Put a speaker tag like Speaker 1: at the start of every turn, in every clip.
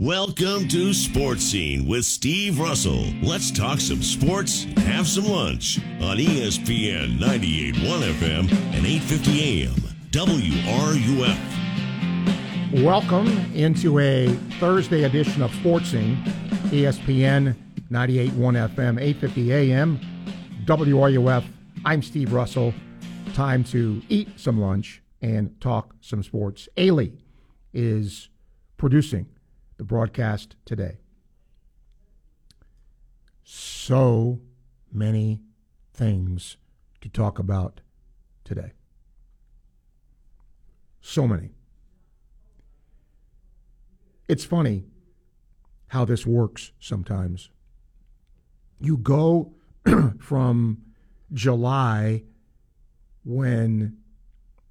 Speaker 1: Welcome to Sports Scene with Steve Russell. Let's talk some sports, have some lunch on ESPN 98.1 FM and 8:50 AM WRUF.
Speaker 2: Welcome into a Thursday edition of Sports Scene, ESPN 98.1 FM, 8:50 AM WRUF. I'm Steve Russell. Time to eat some lunch and talk some sports. Ailey is producing the broadcast today. So many things to talk about today. So many. It's funny how this works sometimes. You go from July when,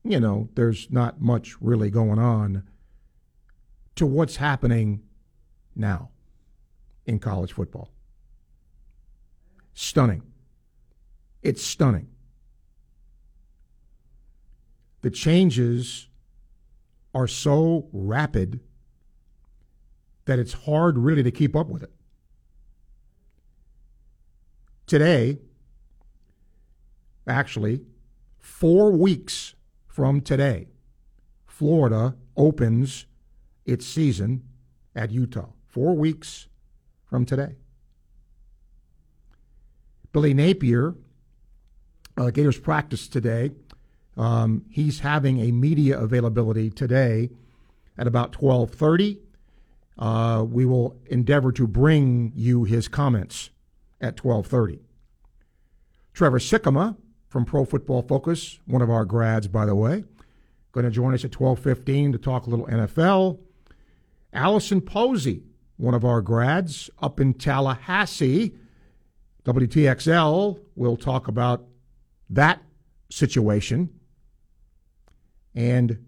Speaker 2: you know, there's not much really going on to what's happening now in college football. Stunning. It's stunning. The changes are so rapid that it's hard really to keep up with it. Today, actually, four weeks from today, Florida opens its season at Utah. Four weeks from today. Billy Napier, uh, Gators practice today. Um, he's having a media availability today at about 12:30. Uh, we will endeavor to bring you his comments at 12:30. Trevor Sikkema from Pro Football Focus, one of our grads, by the way, going to join us at 12:15 to talk a little NFL. Alison Posey, one of our grads up in Tallahassee, WTXL, will talk about that situation. And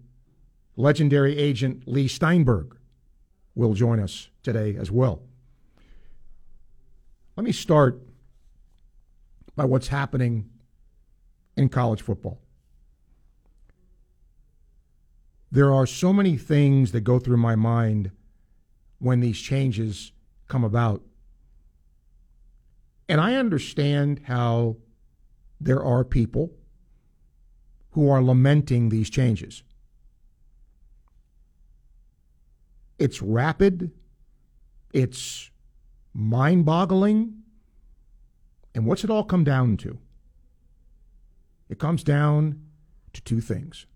Speaker 2: legendary agent Leigh Steinberg will join us today as well. Let me start by what's happening in college football. There are so many things that go through my mind when these changes come about. And I understand how there are people who are lamenting these changes. It's rapid, it's mind boggling. And what's it all come down to? It comes down to two things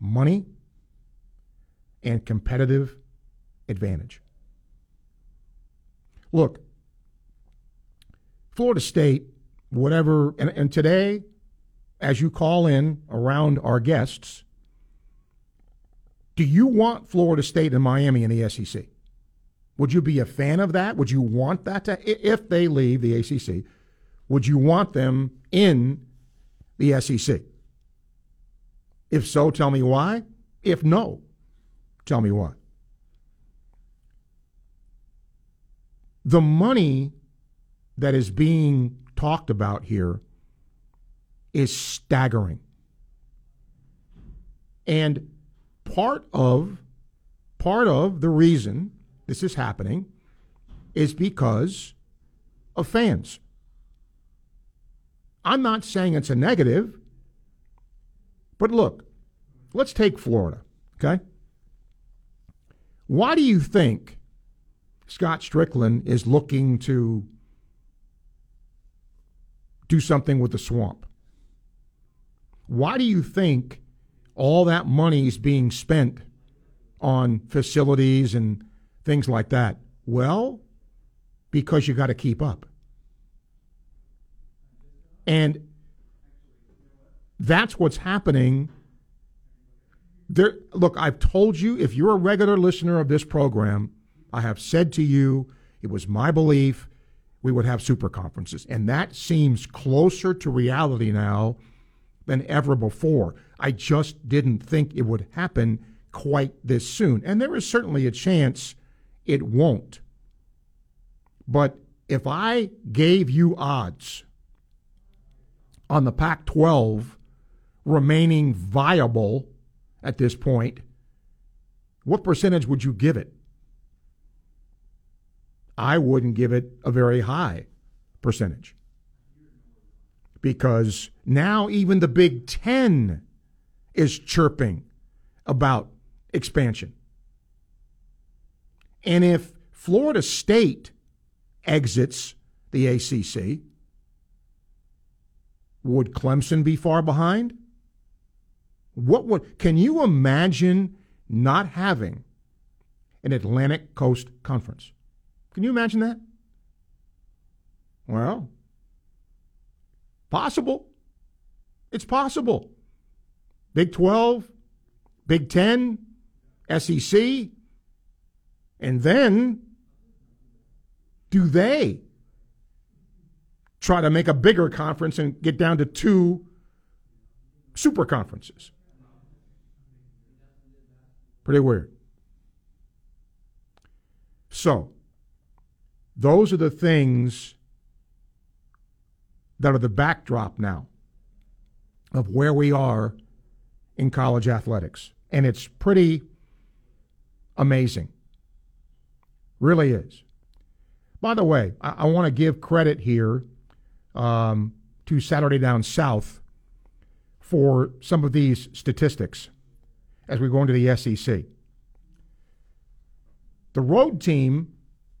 Speaker 2: money and competitive advantage. Look, Florida State, whatever, and, and today, as you call in around our guests, do you want Florida State and Miami in the SEC? Would you be a fan of that? Would you want that to, if they leave the ACC, would you want them in the SEC? If so, tell me why. If no, tell me what. The money that is being talked about here is staggering. And part of part of the reason this is happening is because of fans. I'm not saying it's a negative, but look, let's take Florida, okay? Why do you think Scott Stricklin is looking to do something with the swamp? Why do you think all that money is being spent on facilities and things like that? Well, because you got to keep up. And that's what's happening. There, look, I've told you, if you're a regular listener of this program, I have said to you, it was my belief we would have super conferences. And that seems closer to reality now than ever before. I just didn't think it would happen quite this soon. And there is certainly a chance it won't. But if I gave you odds on the Pac 12 remaining viable at this point, what percentage would you give it? I wouldn't give it a very high percentage. Because now even the Big Ten is chirping about expansion. And if Florida State exits the ACC, would Clemson be far behind? What would can you imagine not having an Atlantic Coast Conference? Can you imagine that? Well, possible. It's possible. Big 12, Big 10, SEC, and then do they try to make a bigger conference and get down to two super conferences? Pretty weird. So, those are the things that are the backdrop now of where we are in college athletics. And it's pretty amazing. Really is. By the way, I, I want to give credit here um, to Saturday Down South for some of these statistics as we go into the SEC. The road team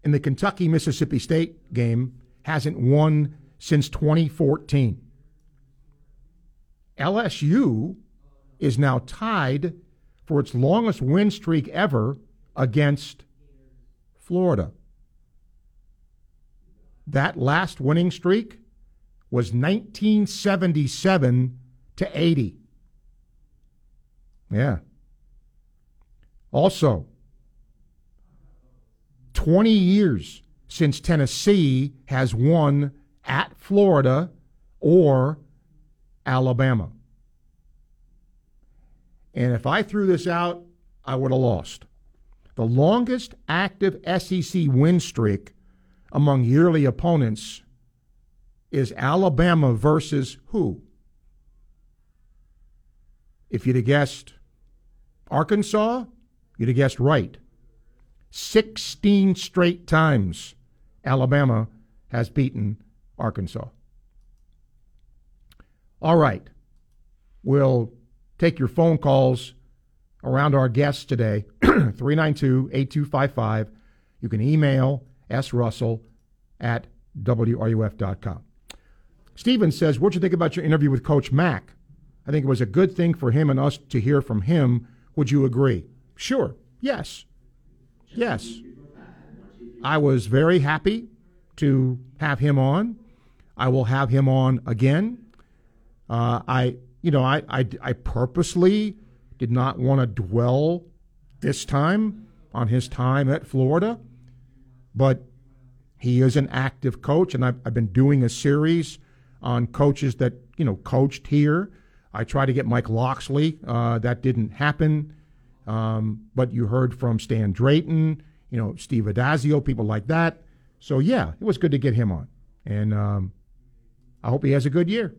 Speaker 2: in the Kentucky Mississippi State game hasn't won since 2014. LSU is now tied for its longest win streak ever against Florida. That last winning streak was 1977 to 80. Yeah. Also, 20 years since Tennessee has won at Florida or Alabama. And if I threw this out, I would have lost. The longest active SEC win streak among yearly opponents is Alabama versus who? If you'd have guessed Arkansas, you'd have guessed right. 16 straight times Alabama has beaten Arkansas. All right. We'll take your phone calls around our guests today 392 8255. You can email srussell at wruf.com. Steven says, What'd you think about your interview with Coach Mack? I think it was a good thing for him and us to hear from him. Would you agree? Sure. Yes. Yes. I was very happy to have him on. I will have him on again. Uh, I, you know, I, I, I purposely did not want to dwell this time on his time at Florida, but he is an active coach, and I've, I've been doing a series on coaches that you know coached here. I tried to get Mike Locksley, Uh, that didn't happen. Um, but you heard from Stan Drayton, you know, Steve Addazio, people like that. So, yeah, it was good to get him on. And um, I hope he has a good year.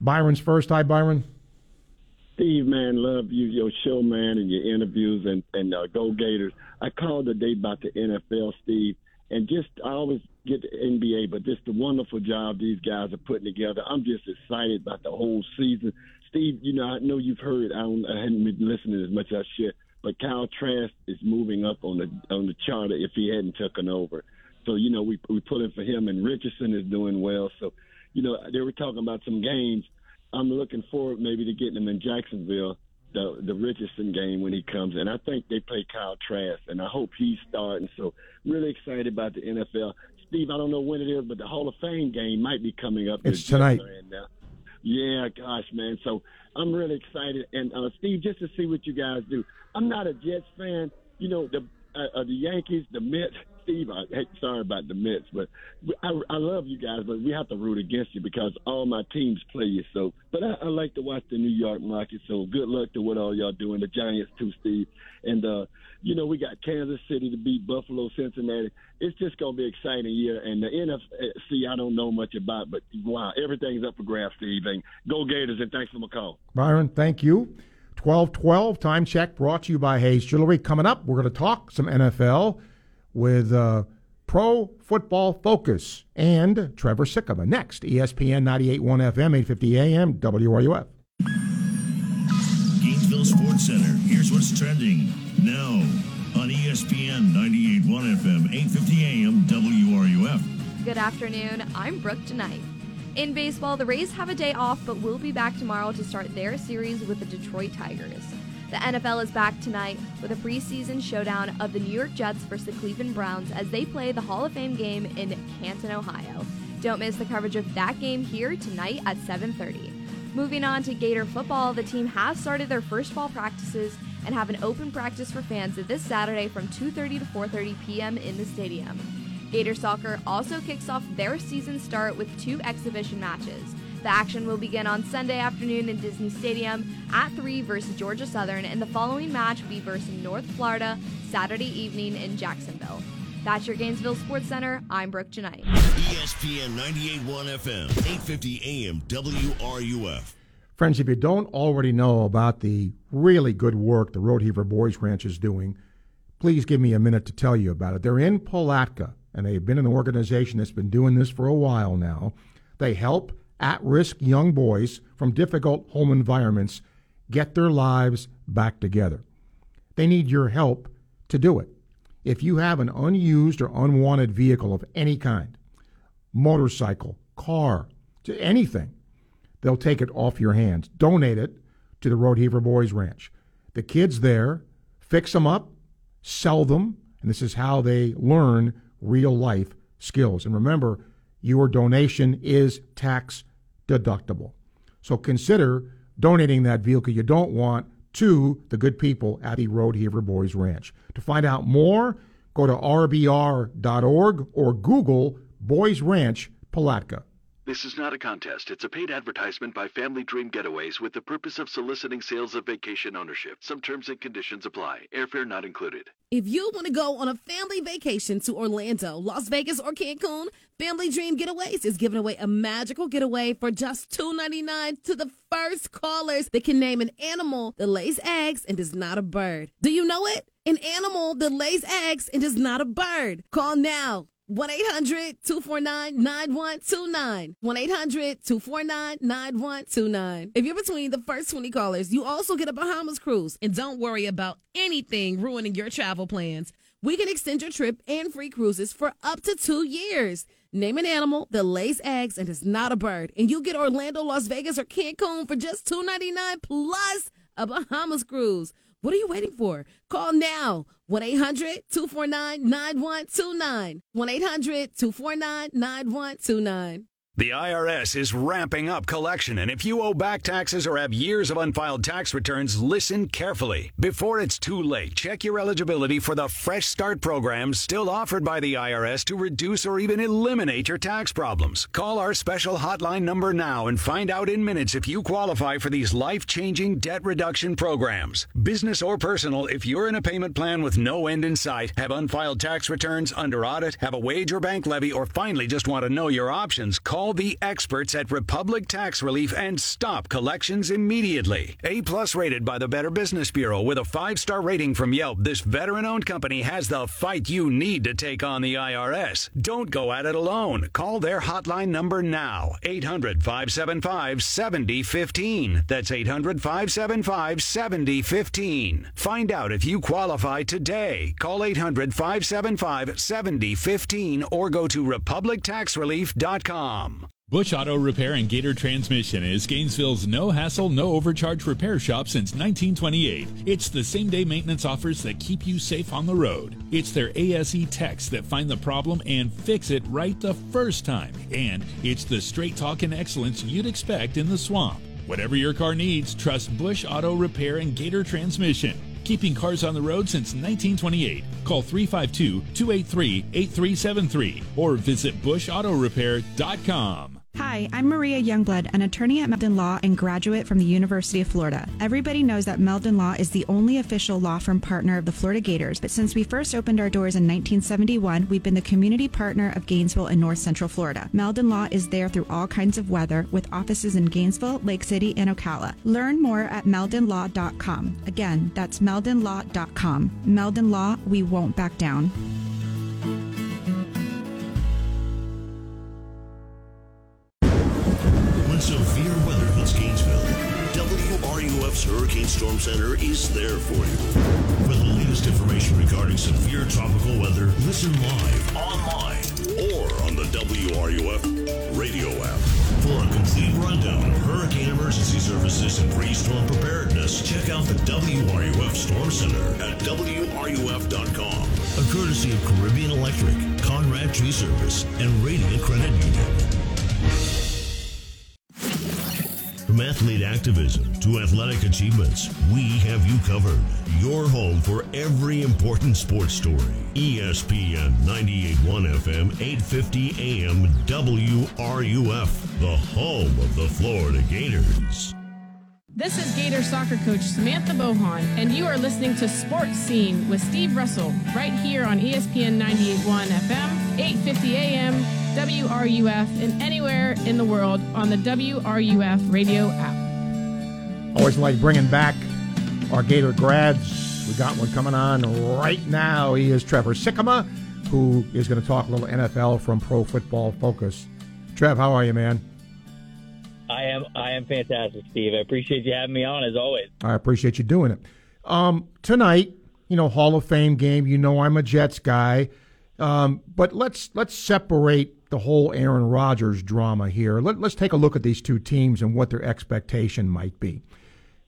Speaker 2: Byron's first. Hi, Byron.
Speaker 3: Steve, man, love you, your show, man, and your interviews, and and uh, Go Gators. I called today about the NFL, Steve, and just I always get the NBA, but just the wonderful job these guys are putting together. I'm just excited about the whole season. Steve, you know, I know you've heard. I, don't, I hadn't been listening as much as I should, but Kyle Trask is moving up on the on the charter if he hadn't taken over. So you know, we we pulling for him, and Richardson is doing well. So, you know, they were talking about some games. I'm looking forward maybe to getting him in Jacksonville, the the Richardson game when he comes, and I think they play Kyle Trask, and I hope he's starting. So, really excited about the NFL. Steve, I don't know when it is, but the Hall of Fame game might be coming up.
Speaker 2: It's tonight.
Speaker 3: Yeah, gosh, man. So I'm really excited. And uh, Steve, just to see what you guys do. I'm not a Jets fan. You know, the uh, uh, the Yankees, the Mets. Steve, I, sorry about the Mets, but I, I love you guys, but we have to root against you because all my teams play you. So, but I, I like to watch the New York market. So, good luck to what all y'all doing. The Giants too, Steve, and uh, you know we got Kansas City to beat Buffalo, Cincinnati. It's just gonna be an exciting year. And the NFC, I don't know much about, but wow, everything's up for grabs, Steve. And go Gators, and thanks for my call,
Speaker 2: Byron. Thank you. 1212 time check brought to you by Hayes Jewelry. Coming up, we're going to talk some NFL with uh, Pro Football Focus and Trevor Sikkema. Next, ESPN 98.1 FM, 850 AM, WRUF.
Speaker 1: Gainesville Sports Center. Here's what's trending now on ESPN 98.1 FM, 850 AM, WRUF.
Speaker 4: Good afternoon. I'm Brooke tonight. In baseball, the Rays have a day off, but will be back tomorrow to start their series with the Detroit Tigers. The NFL is back tonight with a preseason showdown of the New York Jets versus the Cleveland Browns as they play the Hall of Fame game in Canton, Ohio. Don't miss the coverage of that game here tonight at 7:30. Moving on to Gator football, the team has started their first fall practices and have an open practice for fans this Saturday from 2:30 to 4:30 p.m. in the stadium. Gator Soccer also kicks off their season start with two exhibition matches. The action will begin on Sunday afternoon in Disney Stadium at 3 versus Georgia Southern, and the following match will be versus North Florida Saturday evening in Jacksonville. That's your Gainesville Sports Center. I'm Brooke Janite.
Speaker 1: ESPN 98.1 FM, 850 AM, WRUF.
Speaker 2: Friends, if you don't already know about the really good work the Rodeheaver Boys Ranch is doing, please give me a minute to tell you about it. They're in Palatka and they've been an organization that's been doing this for a while now. They help at risk young boys from difficult home environments get their lives back together. They need your help to do it. If you have an unused or unwanted vehicle of any kind, motorcycle, car, to anything, they'll take it off your hands. Donate it to the Rodeheaver Boys Ranch. The kids there fix them up, sell them, and this is how they learn real life skills. And remember, your donation is tax deductible. So consider donating that vehicle you don't want to the good people at the Rodeheaver Boys Ranch. To find out more, go to rbr.org or Google Boys Ranch Palatka.
Speaker 5: This is not a contest. It's a paid advertisement by Family Dream Getaways with the purpose of soliciting sales of vacation ownership. Some terms and conditions apply. Airfare not included.
Speaker 6: If you want to go on a family vacation to Orlando, Las Vegas, or Cancun, Family Dream Getaways is giving away a magical getaway for just $2.99 to the first callers that can name an animal that lays eggs and is not a bird. Do you know it? An animal that lays eggs and is not a bird. Call now. 1 800 249 9129. 1 800 249 9129. If you're between the first 20 callers, you also get a Bahamas cruise. And don't worry about anything ruining your travel plans. We can extend your trip and free cruises for up to two years. Name an animal that lays eggs and is not a bird, and you get Orlando, Las Vegas, or Cancun for just $2.99 plus a Bahamas cruise. What are you waiting for? Call now 1 800 249 9129. 1 800 249 9129.
Speaker 7: The IRS is ramping up collection, and if you owe back taxes or have years of unfiled tax returns, listen carefully. Before it's too late, check your eligibility for the Fresh Start program still offered by the IRS to reduce or even eliminate your tax problems. Call our special hotline number now and find out in minutes if you qualify for these life changing debt reduction programs. Business or personal, if you're in a payment plan with no end in sight, have unfiled tax returns, under audit, have a wage or bank levy, or finally just want to know your options, call the experts at Republic Tax Relief and stop collections immediately. A plus rated by the Better Business Bureau with a five star rating from Yelp, this veteran owned company has the fight you need to take on the IRS. Don't go at it alone. Call their hotline number now 800 575 7015. That's 800 575 7015. Find out if you qualify today. Call 800 575 7015 or go to republictaxrelief.com.
Speaker 8: Bush Auto Repair and Gator Transmission is Gainesville's no hassle, no overcharge repair shop since 1928. It's the same day maintenance offers that keep you safe on the road. It's their ASE techs that find the problem and fix it right the first time. And it's the straight talk and excellence you'd expect in the swamp. Whatever your car needs, trust Bush Auto Repair and Gator Transmission. Keeping cars on the road since 1928. Call 352 283 8373 or visit bushautorepair.com.
Speaker 9: Hi, I'm Maria Youngblood, an attorney at Meldon Law and graduate from the University of Florida. Everybody knows that Meldon Law is the only official law firm partner of the Florida Gators, but since we first opened our doors in 1971, we've been the community partner of Gainesville and North Central Florida. Meldon Law is there through all kinds of weather with offices in Gainesville, Lake City, and Ocala. Learn more at meldonlaw.com. Again, that's meldonlaw.com. Meldon Law, we won't back down.
Speaker 1: Storm Center is there for you. For the latest information regarding severe tropical weather, listen live, online, or on the WRUF radio app. For a complete rundown of hurricane emergency services and pre-storm preparedness, check out the WRUF Storm Center at WRUF.com. A courtesy of Caribbean Electric, Conrad Tree Service, and Radiant Credit Union. From athlete activism to athletic achievements, we have you covered. Your home for every important sports story. ESPN 98.1 FM, 850 AM, WRUF, the home of the Florida Gators.
Speaker 10: This is Gator soccer coach Samantha Bohon, and you are listening to Sports Scene with Steve Russell right here on ESPN 98.1 FM, 850 AM, WRUF, and anywhere in the world on the WRUF radio app.
Speaker 2: Always like bringing back our Gator grads. We got one coming on right now. He is Trevor Sikkema, who is going to talk a little NFL from Pro Football Focus. Trev, how are you, man?
Speaker 11: I am I am fantastic, Steve. I appreciate you having me on as always.
Speaker 2: I appreciate you doing it. Um, tonight, you know, Hall of Fame game. You know, I'm a Jets guy, um, but let's let's separate the whole Aaron Rodgers drama here. Let, us take a look at these two teams and what their expectation might be.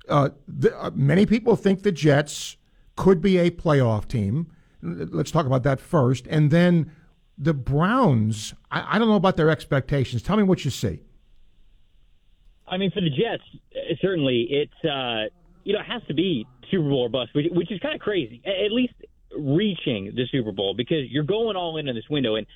Speaker 2: Uh, the, uh, many people think the Jets could be a playoff team. Let's talk about that first, and then the Browns. I, I don't know about their expectations. Tell me what you see.
Speaker 11: I mean, for the Jets, uh, certainly it's uh, you know it has to be Super Bowl or bust, which, which is kind of crazy. At least reaching the Super Bowl because you're going all in in this window, and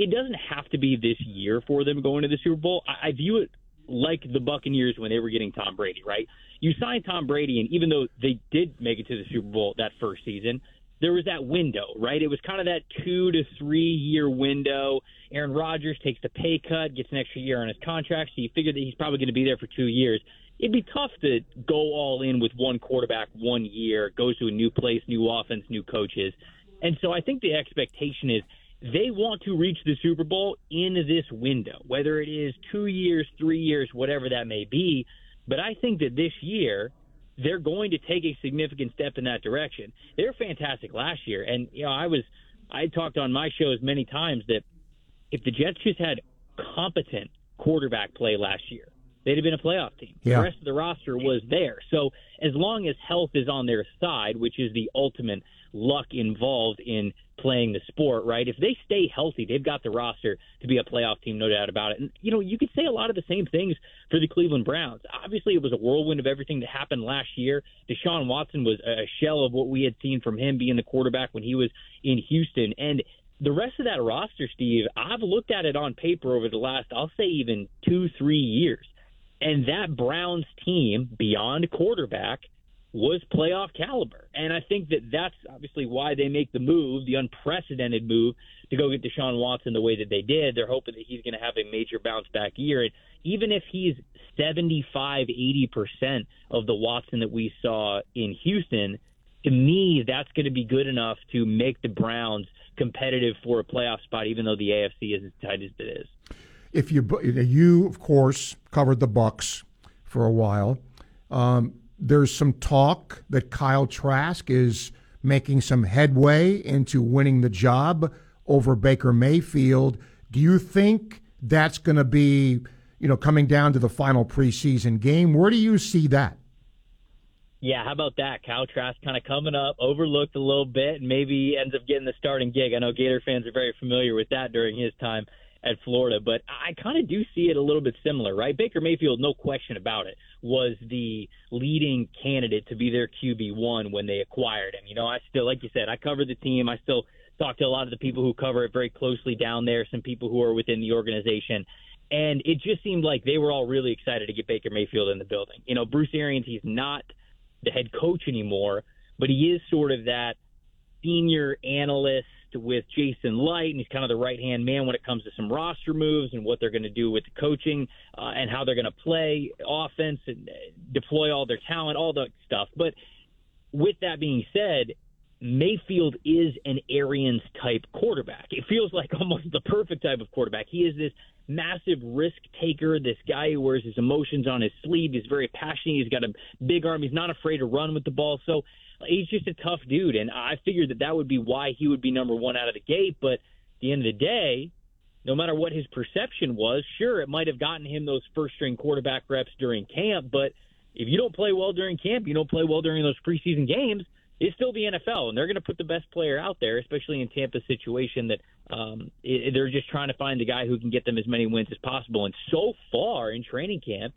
Speaker 11: it doesn't have to be this year for them going to the Super Bowl. I, I view it like the Buccaneers when they were getting Tom Brady, right? You signed Tom Brady, and even though they did make it to the Super Bowl that first season, there was that window, right? It was kind of that two to three year window. Aaron Rodgers takes the pay cut, gets an extra year on his contract, so you figure that he's probably going to be there for two years. It'd be tough to go all in with one quarterback one year, goes to a new place, new offense, new coaches. And so I think the expectation is they want to reach the Super Bowl in this window, whether it is two years, three years, whatever that may be. But I think that this year, they're going to take a significant step in that direction. They're fantastic last year, and you know I was I talked on my shows many times that if the Jets just had competent quarterback play last year, they'd have been a playoff team.
Speaker 2: Yeah.
Speaker 11: The rest of the roster was there. So as long as health is on their side, which is the ultimate luck involved in playing the sport, right? If they stay healthy, they've got the roster to be a playoff team, no doubt about it. And you know, you could say a lot of the same things for the Cleveland Browns. Obviously, it was a whirlwind of everything that happened last year. Deshaun Watson was a shell of what we had seen from him being the quarterback when he was in Houston, and the rest of that roster, Steve, I've looked at it on paper over the last, I'll say, even two, three years. And that Browns team, beyond quarterback, was playoff caliber. And I think that that's obviously why they make the move, the unprecedented move to go get Deshaun Watson the way that they did. They're hoping that he's going to have a major bounce back year. And even if he's 75, 80% of the Watson that we saw in Houston, to me, that's going to be good enough to make the Browns competitive for a playoff spot, even though the AFC is as tight as it is.
Speaker 2: If you you of course covered the Bucks for a while, um, there's some talk that Kyle Trask is making some headway into winning the job over Baker Mayfield. Do you think that's going to be, you know, coming down to the final preseason game? Where do you see that?
Speaker 11: Yeah, how about that? Kyle Trask kind of coming up, overlooked a little bit, and maybe ends up getting the starting gig. I know Gator fans are very familiar with that during his time at Florida, but I kind of do see it a little bit similar, right? Baker Mayfield, no question about it, was the leading candidate to be their QB1 when they acquired him. You know, I still, like you said, I covered the team. I still talk to a lot of the people who cover it very closely down there, some people who are within the organization. And it just seemed like they were all really excited to get Baker Mayfield in the building. You know, Bruce Arians, he's not the head coach anymore, but he is sort of that senior analyst with Jason Licht, and he's kind of the right hand man when it comes to some roster moves and what they're going to do with the coaching uh, and how they're going to play offense and uh, deploy all their talent, all that stuff. But with that being said, Mayfield is an Arians type quarterback. It feels like almost the perfect type of quarterback. He is this massive risk taker, this guy who wears his emotions on his sleeve. He's very passionate. He's got a big arm. He's not afraid to run with the ball. So he's just a tough dude. And I figured that that would be why he would be number one out of the gate. But at the end of the day, no matter what his perception was, sure, it might have gotten him those first string quarterback reps during camp. But if you don't play well during camp, you don't play well during those preseason games – it's still the NFL, and they're going to put the best player out there, especially in Tampa's situation that um, it, they're just trying to find the guy who can get them as many wins as possible. And so far in training camp,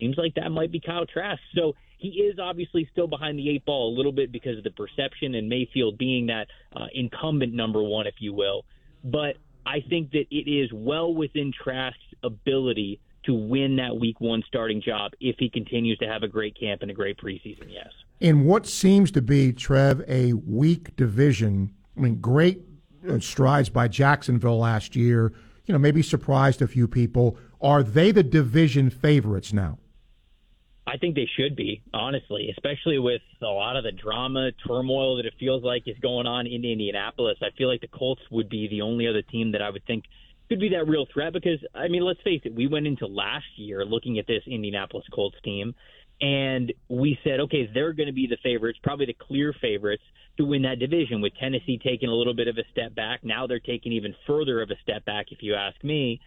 Speaker 11: seems like that might be Kyle Trask. So he is obviously still behind the eight ball a little bit because of the perception and Mayfield being that uh, incumbent number one, if you will. But I think that it is well within Trask's ability to win that week one starting job if he continues to have a great camp and a great preseason, yes
Speaker 2: in what seems to be, Trev, a weak division. I mean, great uh, strides by Jacksonville last year. You know, maybe surprised a few people. Are they the division favorites now?
Speaker 11: I think they should be, honestly, especially with a lot of the drama, turmoil that it feels like is going on in Indianapolis. I feel like the Colts would be the only other team that I would think could be that real threat because, I mean, let's face it, we went into last year looking at this Indianapolis Colts team and we said, okay, they're going to be the favorites, probably the clear favorites to win that division. With Tennessee taking a little bit of a step back, now they're taking even further of a step back, if you ask me.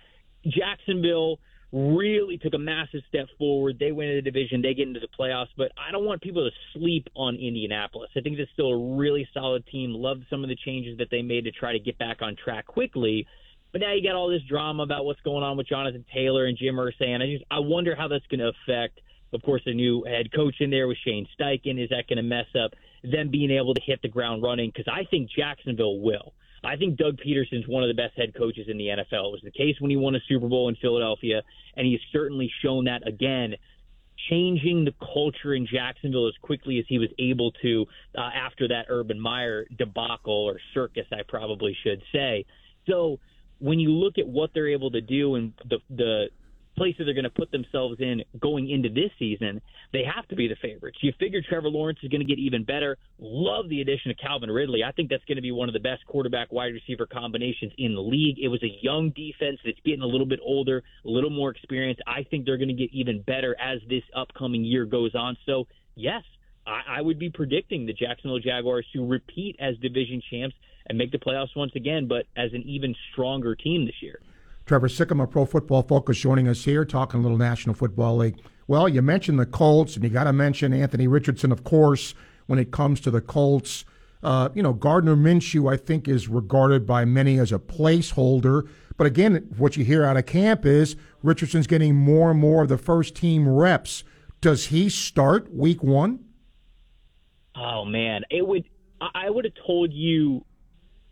Speaker 11: Jacksonville really took a massive step forward. They win the division, they get into the playoffs, but I don't want people to sleep on Indianapolis. I think it's still a really solid team. Loved some of the changes that they made to try to get back on track quickly. But now you got all this drama about what's going on with Jonathan Taylor and Jim Irsay, and I just I wonder how that's going to affect of course, a new head coach in there with Shane Steichen. Is that going to mess up them being able to hit the ground running? Because I think Jacksonville will. I think Doug Pederson's one of the best head coaches in the NFL. It was the case when he won a Super Bowl in Philadelphia, and he's certainly shown that again, changing the culture in Jacksonville as quickly as he was able to uh, after that Urban Meyer debacle or circus, I probably should say. So when you look at what they're able to do and the the places they're going to put themselves in going into this season, they have to be the favorites. You figure Trevor Lawrence is going to get even better. Love the addition of Calvin Ridley. I think that's going to be one of the best quarterback wide receiver combinations in the league. It was a young defense that's getting a little bit older, a little more experienced. I think they're going to get even better as this upcoming year goes on. So, yes, I, I would be predicting the Jacksonville Jaguars to repeat as division champs and make the playoffs once again, but as an even stronger team this year.
Speaker 2: Trevor Sikkema, Pro Football Focus, joining us here, talking a little National Football League. Well, you mentioned the Colts, and you got to mention Anthony Richardson, of course, when it comes to the Colts. Uh, you know, Gardner Minshew, I think, is regarded by many as a placeholder. But again, what you hear out of camp is Richardson's getting more and more of the first team reps. Does he start week one?
Speaker 11: Oh man, it would. I would have told you.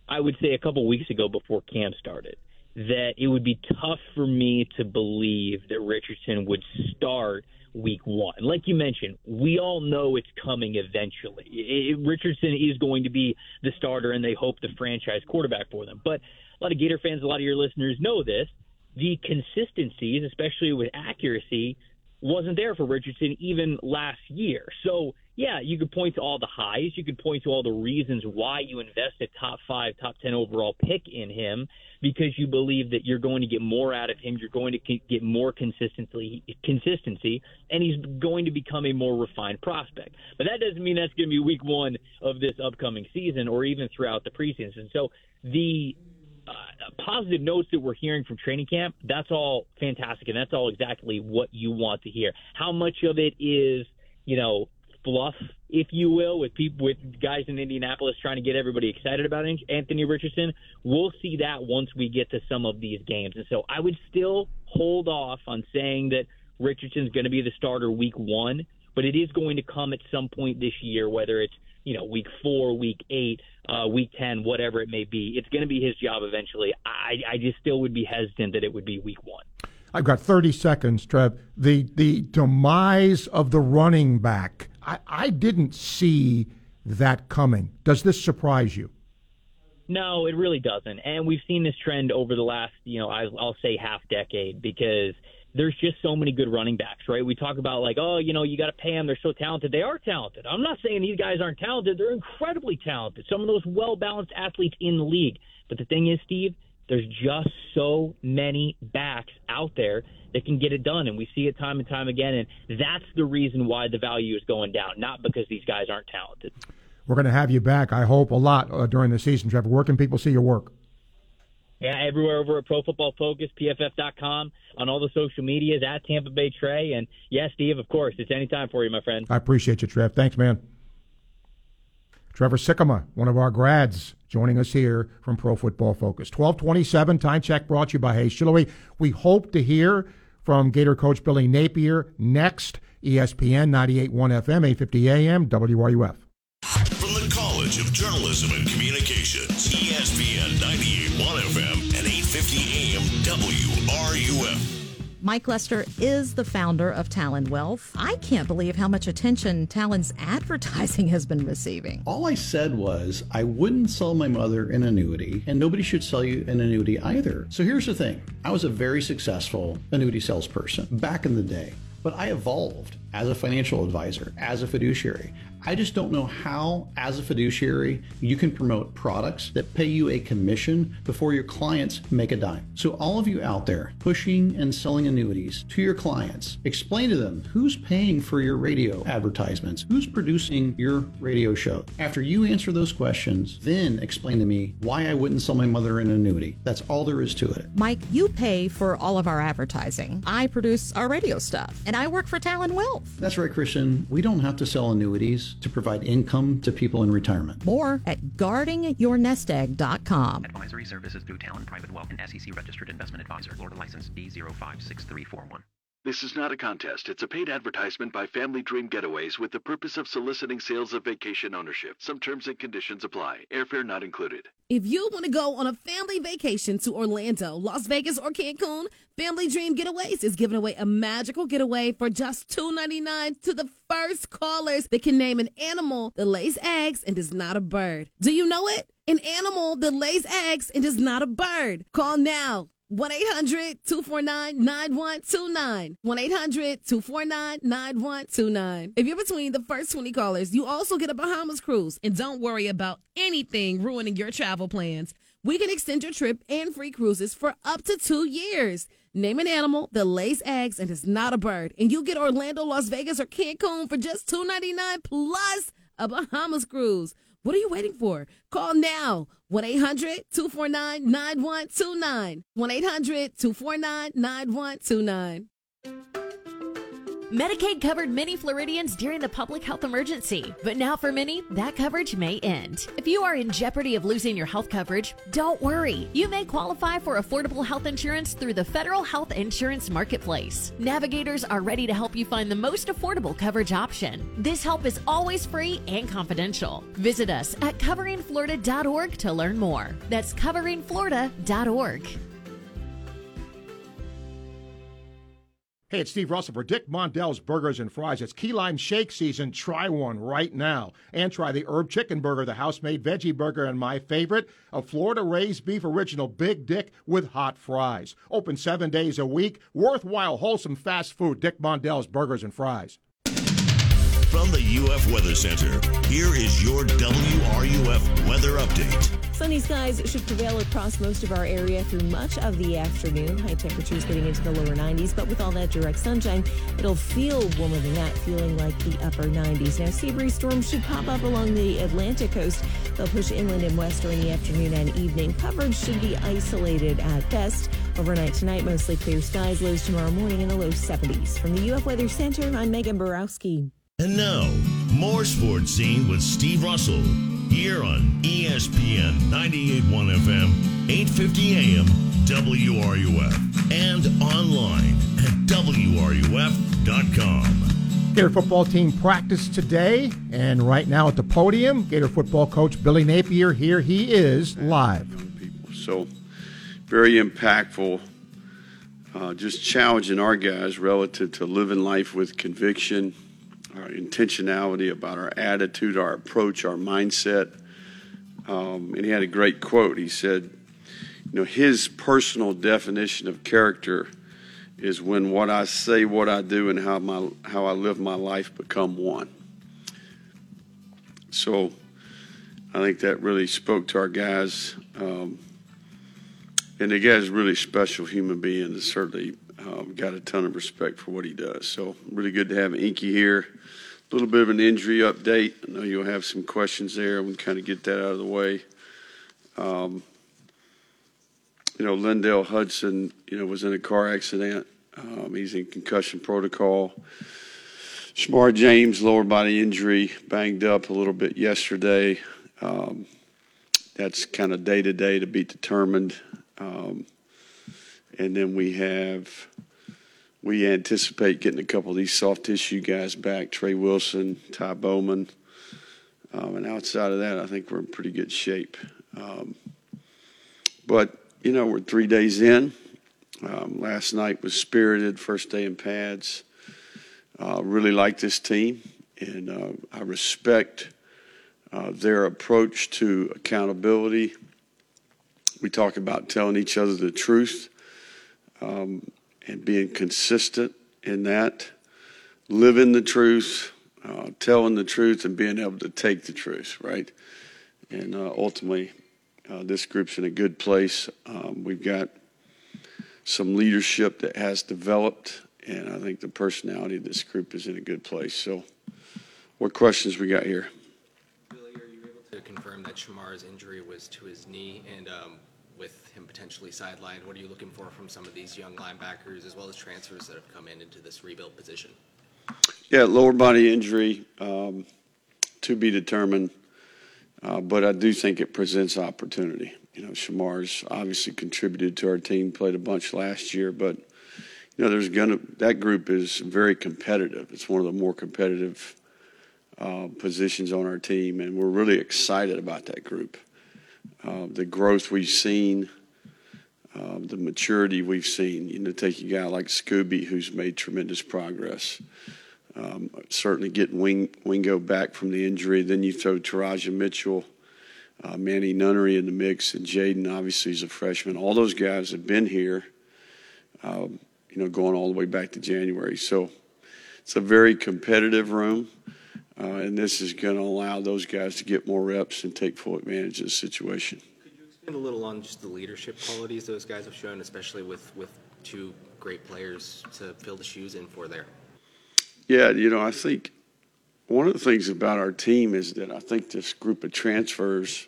Speaker 11: I would say a couple weeks ago before camp started that it would be tough for me to believe that Richardson would start week one. Like you mentioned, we all know it's coming eventually. It, Richardson is going to be the starter, and they hope the franchise quarterback for them. But a lot of Gator fans, a lot of your listeners know this. The consistencies, especially with accuracy, wasn't there for Richardson even last year. So yeah, you could point to all the highs. You could point to all the reasons why you invest a top five, top 10 overall pick in him because you believe that you're going to get more out of him. You're going to get more consistency, consistency, and he's going to become a more refined prospect. But that doesn't mean that's going to be week one of this upcoming season or even throughout the preseason. So the uh, positive notes that we're hearing from training camp, that's all fantastic, and that's all exactly what you want to hear. How much of it is, you know, fluff, if you will, with people with guys in Indianapolis trying to get everybody excited about Anthony Richardson. We'll see that once we get to some of these games, and so I would still hold off on saying that Richardson's going to be the starter week one, but it is going to come at some point this year, whether it's you know week four, week eight, uh, week ten, whatever it may be. It's going to be his job eventually. I, I just still would be hesitant that it would be week one.
Speaker 2: I've got 30 seconds, Trev. The the demise of the running back. I, I didn't see that coming. Does this surprise you?
Speaker 11: No, it really doesn't. And we've seen this trend over the last, you know, I'll say half decade because there's just so many good running backs, right? We talk about like, oh, you know, you got to pay them. They're so talented. They are talented. I'm not saying these guys aren't talented. They're incredibly talented. Some of those well balanced athletes in the league. But the thing is, Steve, there's just so many backs out there that can get it done, and we see it time and time again. And that's the reason why the value is going down, not because these guys aren't talented.
Speaker 2: We're going to have you back, I hope, a lot uh, during the season, Trevor. Where can people see your work?
Speaker 11: Yeah, everywhere over at Pro Football Focus, PFF.com, on all the social medias, at Tampa Bay Trey. And yes, Steve, of course, it's anytime for you, my friend.
Speaker 2: I appreciate you, Trev. Thanks, man. Trevor Sikkema, one of our grads, joining us here from Pro Football Focus. 1227, time check brought to you by Hayes Jewelry. We hope to hear from Gator coach Billy Napier next. ESPN 98.1 FM, 850 AM, WRUF.
Speaker 1: From the College of Journalism and Communications, ESPN 98.1 FM and 850 AM WRUF.
Speaker 12: Mike Lester is the founder of Talon Wealth. I can't believe how much attention Talon's advertising has been receiving.
Speaker 13: All I said was I wouldn't sell my mother an annuity, and nobody should sell you an annuity either. So here's the thing I was a very successful annuity salesperson back in the day, but I evolved as a financial advisor, as a fiduciary. I just don't know how, as a fiduciary, you can promote products that pay you a commission before your clients make a dime. So, all of you out there pushing and selling annuities to your clients, explain to them who's paying for your radio advertisements, who's producing your radio show. After you answer those questions, then explain to me why I wouldn't sell my mother an annuity. That's all there is to it.
Speaker 12: Mike, you pay for all of our advertising. I produce our radio stuff, and I work for Talon Wealth.
Speaker 13: That's right, Christian. We don't have to sell annuities to provide income to people in retirement.
Speaker 12: More at guardingyournestegg.com.
Speaker 14: Advisory services through Talon Private Wealth and SEC registered investment advisor. Florida license D056341.
Speaker 5: This is not a contest. It's a paid advertisement by Family Dream Getaways with the purpose of soliciting sales of vacation ownership. Some terms and conditions apply. Airfare not included.
Speaker 6: If you want to go on a family vacation to Orlando, Las Vegas, or Cancun, Family Dream Getaways is giving away a magical getaway for just $2.99 to the first callers that can name an animal that lays eggs and is not a bird. Do you know it? An animal that lays eggs and is not a bird. Call now. 1 800 249 9129. 1 800 249 9129. If you're between the first 20 callers, you also get a Bahamas cruise. And don't worry about anything ruining your travel plans. We can extend your trip and free cruises for up to two years. Name an animal that lays eggs and is not a bird. And you get Orlando, Las Vegas, or Cancun for just 299 plus a Bahamas cruise. What are you waiting for? Call now 1 800 249 9129. 1 800 249 9129.
Speaker 15: Medicaid covered many Floridians during the public health emergency, but now for many, that coverage may end. If you are in jeopardy of losing your health coverage, don't worry. You may qualify for affordable health insurance through the Federal Health Insurance Marketplace. Navigators are ready to help you find the most affordable coverage option. This help is always free and confidential. Visit us at coveringflorida.org to learn more. That's coveringflorida.org.
Speaker 2: Hey, it's Steve Russell for Dick Mondell's Burgers and Fries. It's key lime shake season. Try one right now. And try the herb chicken burger, the house made veggie burger, and my favorite, a Florida raised beef original Big Dick with hot fries. Open seven days a week. Worthwhile, wholesome fast food. Dick Mondell's Burgers and Fries.
Speaker 1: From the UF Weather Center, here is your WRUF weather update.
Speaker 16: Sunny skies should prevail across most of our area through much of the afternoon. High temperatures getting into the lower 90s, but with all that direct sunshine, it'll feel warmer than that, feeling like the upper 90s. Now, sea breeze storms should pop up along the Atlantic coast. They'll push inland and west during the afternoon and evening. Coverage should be isolated at best. Overnight tonight, mostly clear skies. Lows tomorrow morning in the low 70s. From the UF Weather Center, I'm Megan Borowski.
Speaker 1: And now, more Sports Scene with Steve Russell here on ESPN 98.1 FM, 850 AM, WRUF, and online at WRUF.com.
Speaker 2: Gator football team practice today, and right now at the podium, Gator football coach Billy Napier. Here he is live.
Speaker 17: So, very impactful uh, just challenging our guys relative to living life with conviction, our intentionality about our attitude, our approach, our mindset. Um, and he had a great quote. He said, you know, his personal definition of character is when what I say, what I do, and how my how I live my life become one. So, I think that really spoke to our guys. Um, and the guy's really special human being certainly um, got a ton of respect for what he does. So, really good to have Inky here. A little bit of an injury update. I know you'll have some questions there. We can kind of get that out of the way. Um, you know, Lindell Hudson, you know, was in a car accident. Um, he's in concussion protocol. Shemar James, lower body injury, banged up a little bit yesterday. Um, that's kind of day to day to be determined. Um, and then we have, we anticipate getting a couple of these soft tissue guys back Trey Wilson, Ty Bowman. Um, and outside of that, I think we're in pretty good shape. Um, but, you know, we're three days in. Um, last night was spirited, first day in pads. Uh, really like this team, and uh, I respect uh, their approach to accountability. We talk about telling each other the truth um, and being consistent in that, living the truth, uh, telling the truth, and being able to take the truth, right? And uh, ultimately, uh, this group's in a good place. Um, we've got some leadership that has developed, and I think the personality of this group is in a good place. So, what questions we got here?
Speaker 18: Billy, are you able to confirm that Shemar's injury was to his knee, and um, with him potentially sidelined, what are you looking for from some of these young linebackers as well as transfers that have come in into this rebuild position?
Speaker 17: Yeah, lower body injury um, to be determined, uh, but I do think it presents opportunity. You know, Shemar's obviously contributed to our team, played a bunch last year, but you know, there's gonna that group is very competitive. It's one of the more competitive uh, positions on our team, and we're really excited about that group. Uh, the growth we've seen, uh, the maturity we've seen. You know, take a guy like Scooby, who's made tremendous progress. Um, certainly getting Wing, Wingo back from the injury. Then you throw Teradja Mitchell, uh, Manny Nunnery in the mix, and Jaden obviously is a freshman. All those guys have been here, um, you know, going all the way back to January. So it's a very competitive room. Uh, and this is going to allow those guys to get more reps and take full advantage of the situation.
Speaker 18: Expand a little on just the leadership qualities those guys have shown, especially with, with two great players to fill the shoes in for there.
Speaker 17: Yeah, you know, I think one of the things about our team is that I think this group of transfers,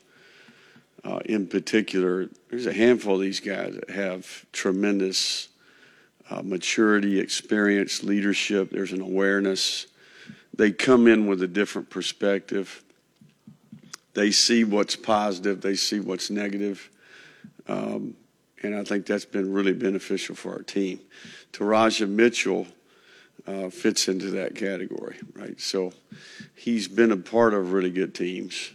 Speaker 17: uh, in particular, there's a handful of these guys that have tremendous uh, maturity, experience, leadership. There's an awareness they come in with a different perspective. They see what's positive, they see what's negative. Um, and I think that's been really beneficial for our team. Teradja Mitchell uh, fits into that category, right? So he's been a part of really good teams.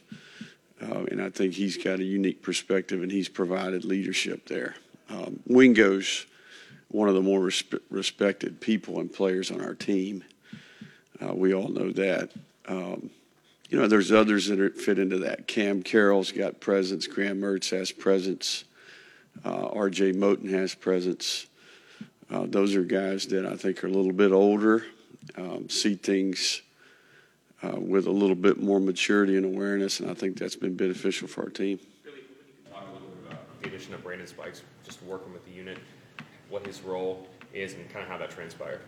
Speaker 17: Uh, and I think he's got a unique perspective and he's provided leadership there. Um, Wingo's one of the more respe- respected people and players on our team. Uh, we all know that. Um, you know, there's others that are, fit into that. Cam Carroll's got presence. Graham Mertz has presence. Uh, R.J. Moten has presence. Uh, those are guys that I think are a little bit older, um, see things uh, with a little bit more maturity and awareness, and I think that's been beneficial for our team.
Speaker 19: Really, you can talk a little bit about the addition of Brandon Spikes, just working with the unit, what his role is, and kind of how that transpired.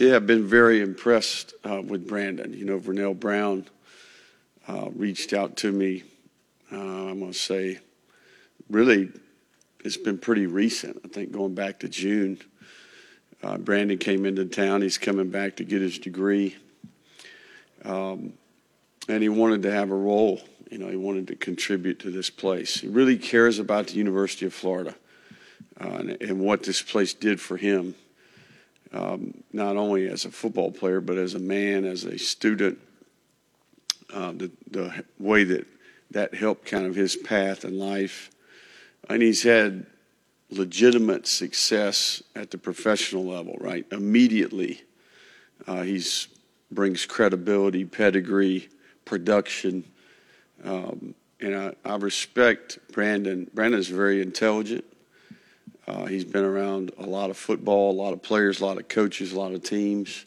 Speaker 17: Yeah, I've been very impressed uh, with Brandon. You know, Vernell Brown uh, reached out to me. Uh, I'm going to say, really, it's been pretty recent. I think going back to June. Uh, Brandon came into town. He's coming back to get his degree, um, and he wanted to have a role. You know, he wanted to contribute to this place. He really cares about the University of Florida uh, and, and what this place did for him um, not only as a football player, but as a man, as a student. Uh, the, the way that that helped kind of his path in life. And he's had legitimate success at the professional level, right? Immediately, uh, he's brings credibility, pedigree, production, um, and I, I, respect Brandon. Brandon's very intelligent. Uh, he's been around a lot of football, a lot of players, a lot of coaches, a lot of teams.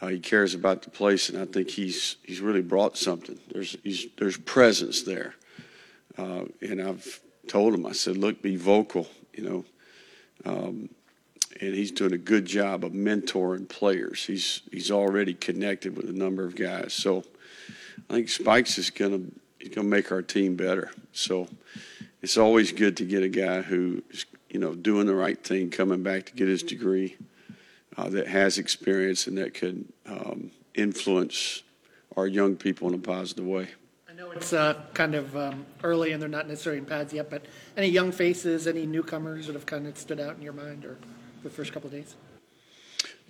Speaker 17: Uh, he cares about the place, and I think he's he's really brought something. There's there's presence there, uh, and I've told him I said, look, be vocal, you know. Um, and he's doing a good job of mentoring players. He's he's already connected with a number of guys. So I think Spikes is gonna he's gonna make our team better. So it's always good to get a guy who is you know doing the right thing, coming back to get his degree, uh, that has experience and that could um, influence our young people in a positive way.
Speaker 20: I know it's uh, kind of um, early and they're not necessarily in pads yet, but any young faces, any newcomers that have kind of stood out in your mind or the first couple of days?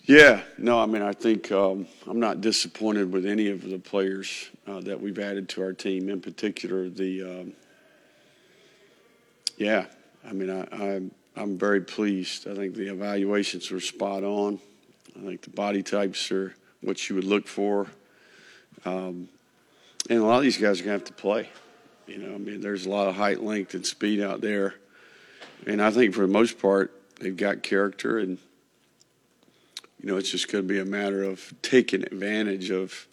Speaker 17: Yeah, no, I mean, I think um, I'm not disappointed with any of the players uh, that we've added to our team. In particular, the um, yeah, I mean, I, I'm I'm very pleased. I think the evaluations were spot on. I think the body types are what you would look for, um, and a lot of these guys are gonna have to play. You know, I mean, there's a lot of height, length, and speed out there, and I think for the most part, They've got character, and you know it's just going to be a matter of taking advantage of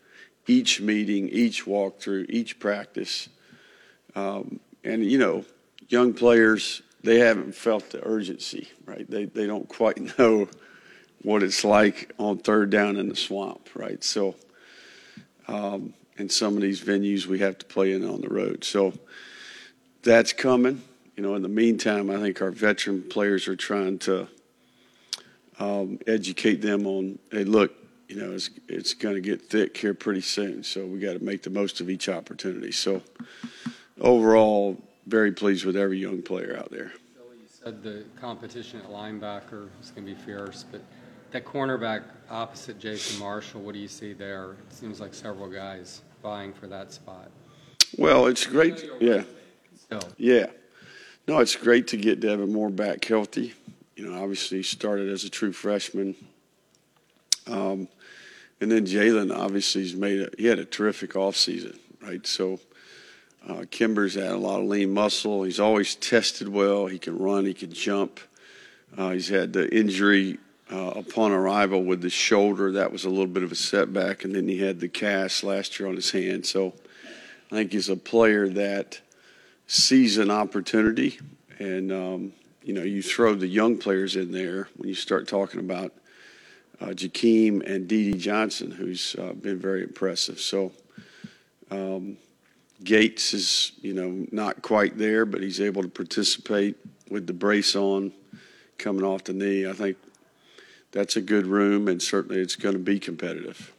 Speaker 17: each meeting, each walkthrough, each practice. Um, and you know, young players they haven't felt the urgency, right? They they don't quite know what it's like on third down in the swamp, right? So, um, in some of these venues, we have to play in on the road. So that's coming you know, in the meantime, I think our veteran players are trying to um, educate them on, hey, look, you know, it's, it's going to get thick here pretty soon. So we got to make the most of each opportunity. So overall, very pleased with every young player out there.
Speaker 21: You said the competition at linebacker is going to be fierce, but that cornerback opposite Jason Marshall, what do you see there? It seems like several guys vying for that spot.
Speaker 17: Well, it's great. Yeah. Still. Yeah. No, it's great to get Devin Moore back healthy. You know, obviously he started as a true freshman. Um, and then Jalen obviously has made a, he had a terrific offseason, right? So uh, Kimber's had a lot of lean muscle. He's always tested well. He can run, he can jump. Uh, he's had the injury uh, upon arrival with the shoulder. That was a little bit of a setback. And then he had the cast last year on his hand. So I think he's a player that sees an opportunity, and um, you know you throw the young players in there when you start talking about uh, Jakeem and Dijon Johnson, who's uh, been very impressive. So um, Gates is you know not quite there, but he's able to participate with the brace on, coming off the knee. I think that's a good room, and certainly it's going to be competitive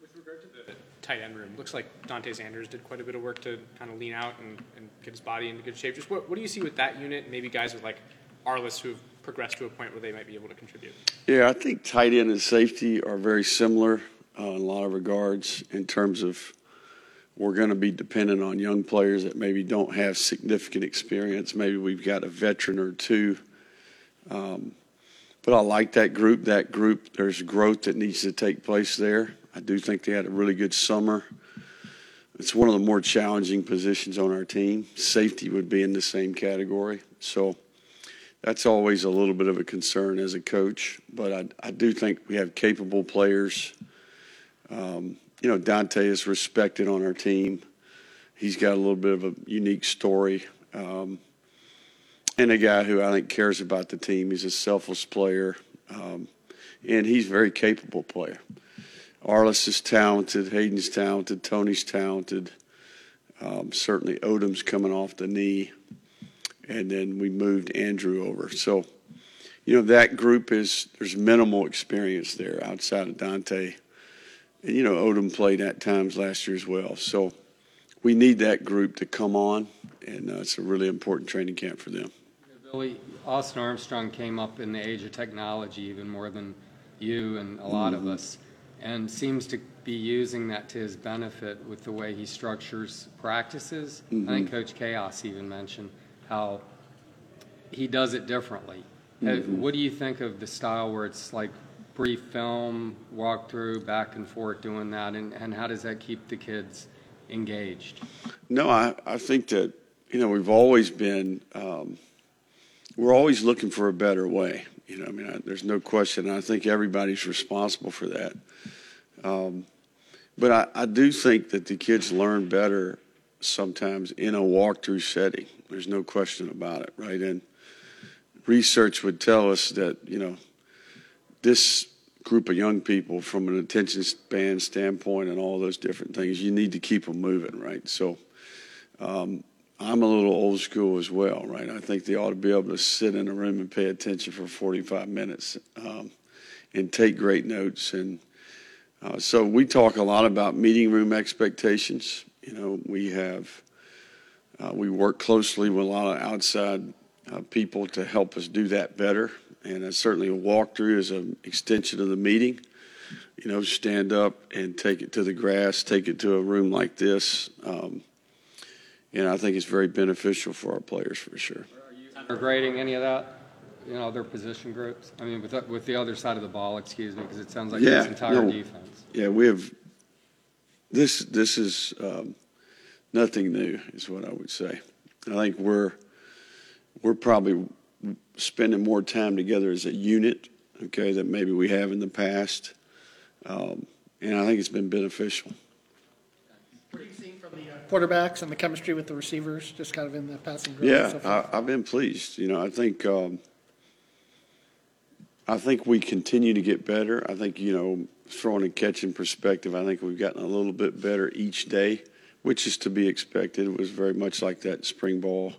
Speaker 17: With regard to the
Speaker 22: tight end room. Looks like Dante Zanders did quite a bit of work to kind of lean out and, and get his body into good shape. Just what, what do you see with that unit? Maybe guys with like Arliss who have progressed to a point where they might be able to contribute.
Speaker 17: Yeah, I think tight end and safety are very similar uh, in a lot of regards in terms of we're going to be dependent on young players that maybe don't have significant experience. Maybe we've got a veteran or two. Um, but I like that group. That group, there's growth that needs to take place there. I do think they had a really good summer. It's one of the more challenging positions on our team. Safety would be in the same category. So that's always a little bit of a concern as a coach. But I, I do think we have capable players. Um, you know, Dante is respected on our team. He's got a little bit of a unique story. Um, and a guy who I think cares about the team. He's a selfless player. Um, and he's a very capable player. Arliss is talented, Hayden's talented, Tony's talented. Um, certainly Odom's coming off the knee, and then we moved Andrew over. So, you know that group is there's minimal experience there outside of Dante, and you know Odom played at times last year as well. So we need that group to come on, and uh, it's a really important training camp for them.
Speaker 21: Billy, Austin Armstrong came up in the age of technology even more than you and a lot mm-hmm. of us and seems to be using that to his benefit with the way he structures practices. Mm-hmm. I think mm-hmm. Coach Chaos even mentioned how he does it differently. Uh,
Speaker 13: Mhm.
Speaker 21: What do you think of the style where it's like brief film, walkthrough, back and forth doing that, and, and how does that keep the kids engaged?
Speaker 17: No, I, I think that, you know, we've always been, um, we're always looking for a better way. You know, I mean, I, there's no question. I think everybody's responsible for that. Um, but I, I do think that the kids learn better sometimes in a walkthrough setting. There's no question about it, right? And research would tell us that, you know, this group of young people from an attention span standpoint and all those different things, you need to keep them moving, right? So um, I'm a little old school as well, right? I think they ought to be able to sit in a room and pay attention for 45 minutes um, and take great notes. And uh, so we talk a lot about meeting room expectations. You know, we have, uh, we work closely with a lot of outside uh, people to help us do that better. And uh, certainly a walkthrough is an extension of the meeting. You know, stand up and take it to the grass, take it to a room like this. Um, and I think it's very beneficial for our players for sure.
Speaker 21: Or grading any of that? You know, other position groups? I mean, with, the- with the other side of the ball, excuse me, because it sounds like
Speaker 17: yeah,
Speaker 21: it's entire
Speaker 17: no,
Speaker 21: defense.
Speaker 17: Yeah, we have. This this is um, nothing new, is what I would say. I think we're we're probably spending more time together as a unit, okay, that maybe we have in the past, um, and I think it's been beneficial.
Speaker 20: What have you seen from the quarterbacks and the chemistry with the receivers, just kind of in the passing group.
Speaker 17: Yeah,
Speaker 20: so.
Speaker 17: I, I've been pleased. You know, I think um, I think we continue to get better. I think you know, throwing and catching perspective, I think we've gotten a little bit better each day, which is to be expected. It was very much like that spring ball.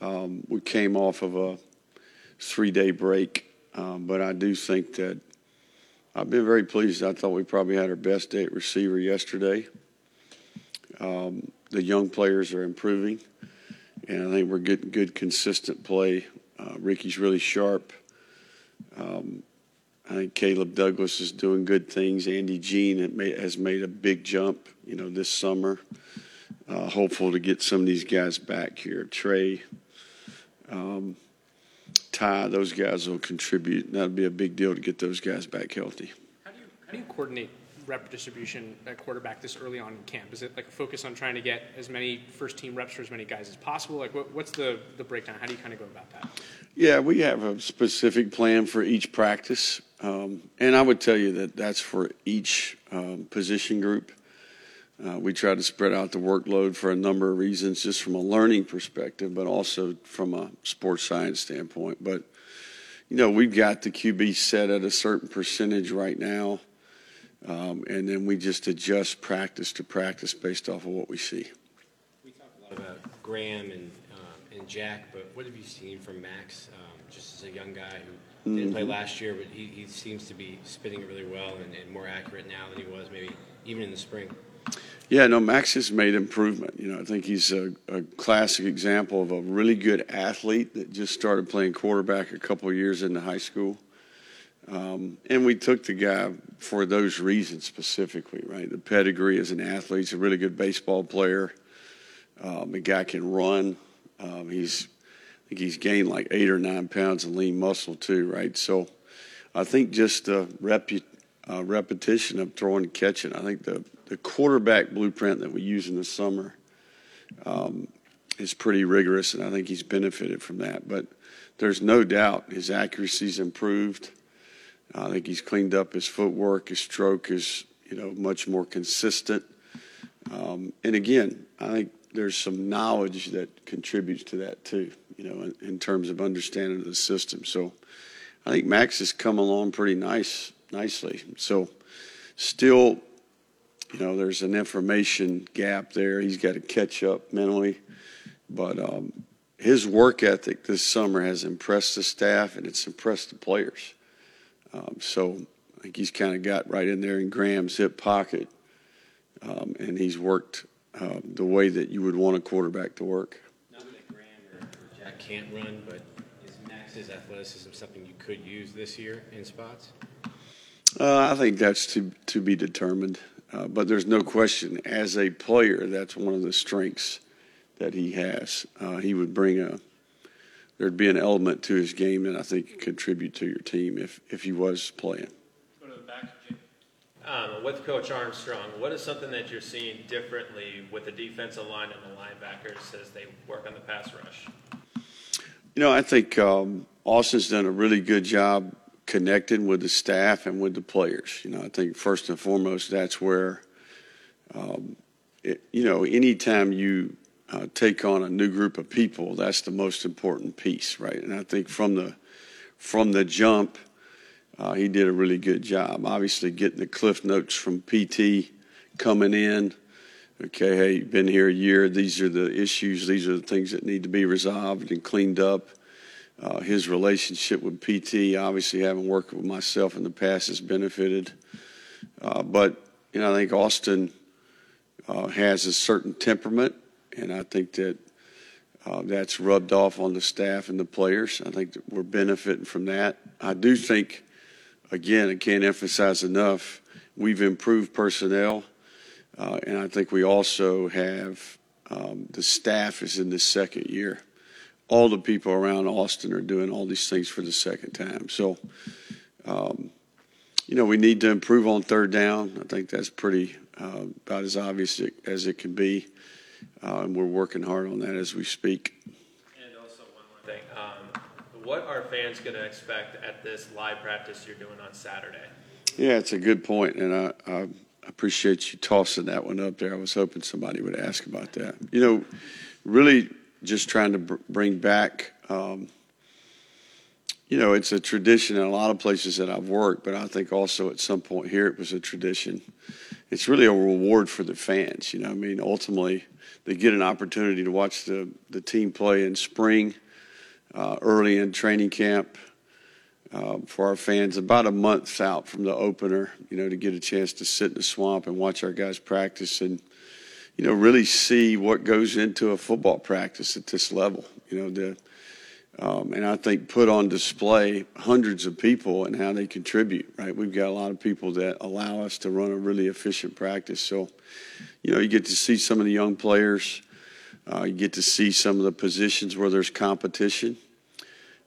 Speaker 17: Um, we came off of a three-day break, um, but I do think that I've been very pleased. I thought we probably had our best day at receiver yesterday. Um, the young players are improving, and I think we're getting good, consistent play. Uh, Ricky's really sharp. Um, I think Caleb Douglas is doing good things. Andy Jean has made a big jump, you know, this summer. Uh, hopeful to get some of these guys back here. Trey, um, Ty, those guys will contribute. That'll be a big deal to get those guys back healthy.
Speaker 22: How do you coordinate rep distribution at quarterback this early on in camp? Is it like a focus on trying to get as many first team reps for as many guys as possible? Like, what, what's the, the breakdown? How do you kind of go about that?
Speaker 17: Yeah, we have a specific plan for each practice. Um, and I would tell you that that's for each um, position group. Uh, we try to spread out the workload for a number of reasons, just from a learning perspective, but also from a sports science standpoint. But, you know, we've got the QB set at a certain percentage right now. Um, and then we just adjust practice to practice based off of what we see.
Speaker 23: We talk a lot about Graham and um, and Jack, but what have you seen from Max? Um, just as a young guy who didn't play
Speaker 17: Mhm.
Speaker 23: last year, but he, he seems to be spitting really well and, and more accurate now than he was maybe even in the spring.
Speaker 17: Yeah, no, Max has made improvement. You know, I think he's a, a classic example of a really good athlete that just started playing quarterback a couple years into high school. Um, and we took the guy for those reasons specifically, right? The pedigree as an athlete, he's a really good baseball player. Um, the guy can run. Um, he's, I think he's gained like eight or nine pounds of lean muscle too, right? So, I think just the repu- uh, repetition of throwing and catching. I think the the quarterback blueprint that we use in the summer um, is pretty rigorous, and I think he's benefited from that. But there's no doubt his accuracy's improved. I think he's cleaned up his footwork. His stroke is, you know, much more consistent. Um, and again, I think there's some knowledge that contributes to that too, you know, in, in terms of understanding the system. So I think Max has come along pretty nice, nicely. So still, you know, there's an information gap there. He's got to catch up mentally, but um, his work ethic this summer has impressed the staff and it's impressed the players. Um, so I think he's kind of got right in there in Graham's hip pocket, um, and he's worked uh, the way that you would want a quarterback to work.
Speaker 23: Not that Graham or, or Jack can't run, but is Max's athleticism something you could use this year in spots?
Speaker 17: Uh, I think that's to to be determined, uh, but there's no question. As a player, that's one of the strengths that he has. Uh, he would bring a there'd be an element to his game that I think could contribute to your team if if he was playing.
Speaker 24: Um, with Coach Armstrong, what is something that you're seeing differently with the defensive line and the linebackers as they work on the pass rush?
Speaker 17: You know, I think um, Austin's done a really good job connecting with the staff and with the players. You know, I think first and foremost, that's where, um, it, you know, anytime you uh, take on a new group of people, that's the most important piece, right? And I think from the from the jump, uh, he did a really good job. Obviously, getting the cliff notes from PT coming in. Okay, hey, you've been here a year. These are the issues. These are the things that need to be resolved and cleaned up. Uh, his relationship with PT, obviously, having worked with myself in the past, has benefited. Uh, but you know, I think Austin uh, has a certain temperament, and I think that uh, that's rubbed off on the staff and the players. I think that we're benefiting from that. I do think again, I can't emphasize enough, we've improved personnel, uh, and I think we also have um, the staff is in the second year. All the people around Austin are doing all these things for the second time. So, um, you know, we need to improve on third down. I think that's pretty uh, about as obvious as it can be, uh, and we're working hard on that as we speak.
Speaker 24: And also one more thing. Um, what are fans going to expect at this live practice you're doing on Saturday?
Speaker 17: Yeah, it's a good point, and I, I appreciate you tossing that one up there. I was hoping somebody would ask about that. You know, really just trying to br- bring back. Um, you know, it's a tradition in a lot of places that I've worked, but I think also at some point here it was a tradition. It's really a reward for the fans. You know, I mean, ultimately they get an opportunity to watch the the team play in spring uh, early in training camp uh, for our fans, about a month out from the opener, you know, to get a chance to sit in the swamp and watch our guys practice and, you know, really see what goes into a football practice at this level. You know, the, um, and I think put on display hundreds of people and how they contribute, right? We've got a lot of people that allow us to run a really efficient practice. So, you know, you get to see some of the young players uh, you get to see some of the positions where there's competition.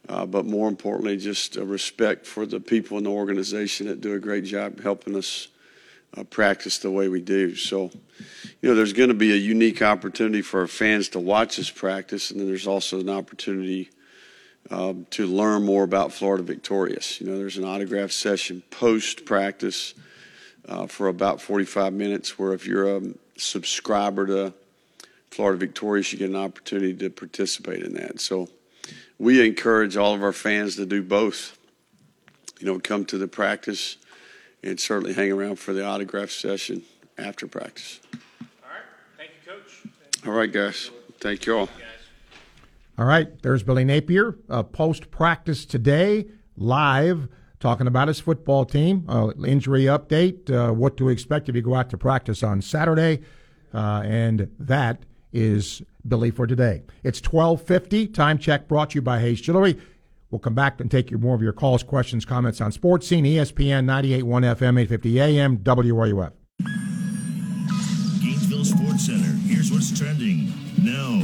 Speaker 17: Uh, but more importantly, just a respect for the people in the organization that do a great job helping us uh, practice the way we do. So, you know, there's going to be a unique opportunity for our fans to watch us practice, and then there's also an opportunity um, to learn more about Florida Victorious. You know, there's an autograph session post practice uh, for about 45 minutes, where if you're a subscriber to Florida Victorious, you get an opportunity to participate in that. So we encourage all of our fans to do both. You know, come to the practice and certainly hang around for the autograph session after practice.
Speaker 24: All right. Thank you, Coach.
Speaker 17: All right, guys. Thank you all.
Speaker 2: All right, there's Billy Napier, uh, post practice today, live, talking about his football team. Uh, injury update, uh, what to expect if you go out to practice on Saturday, uh, and that is Billy for today. It's 1250. Time check brought to you by Hayes Jewelry. We'll come back and take your, more of your calls, questions, comments on Sports Scene, ESPN 98.1 FM, 850 AM, WRUF.
Speaker 1: Gainesville Sports Center. Here's what's trending now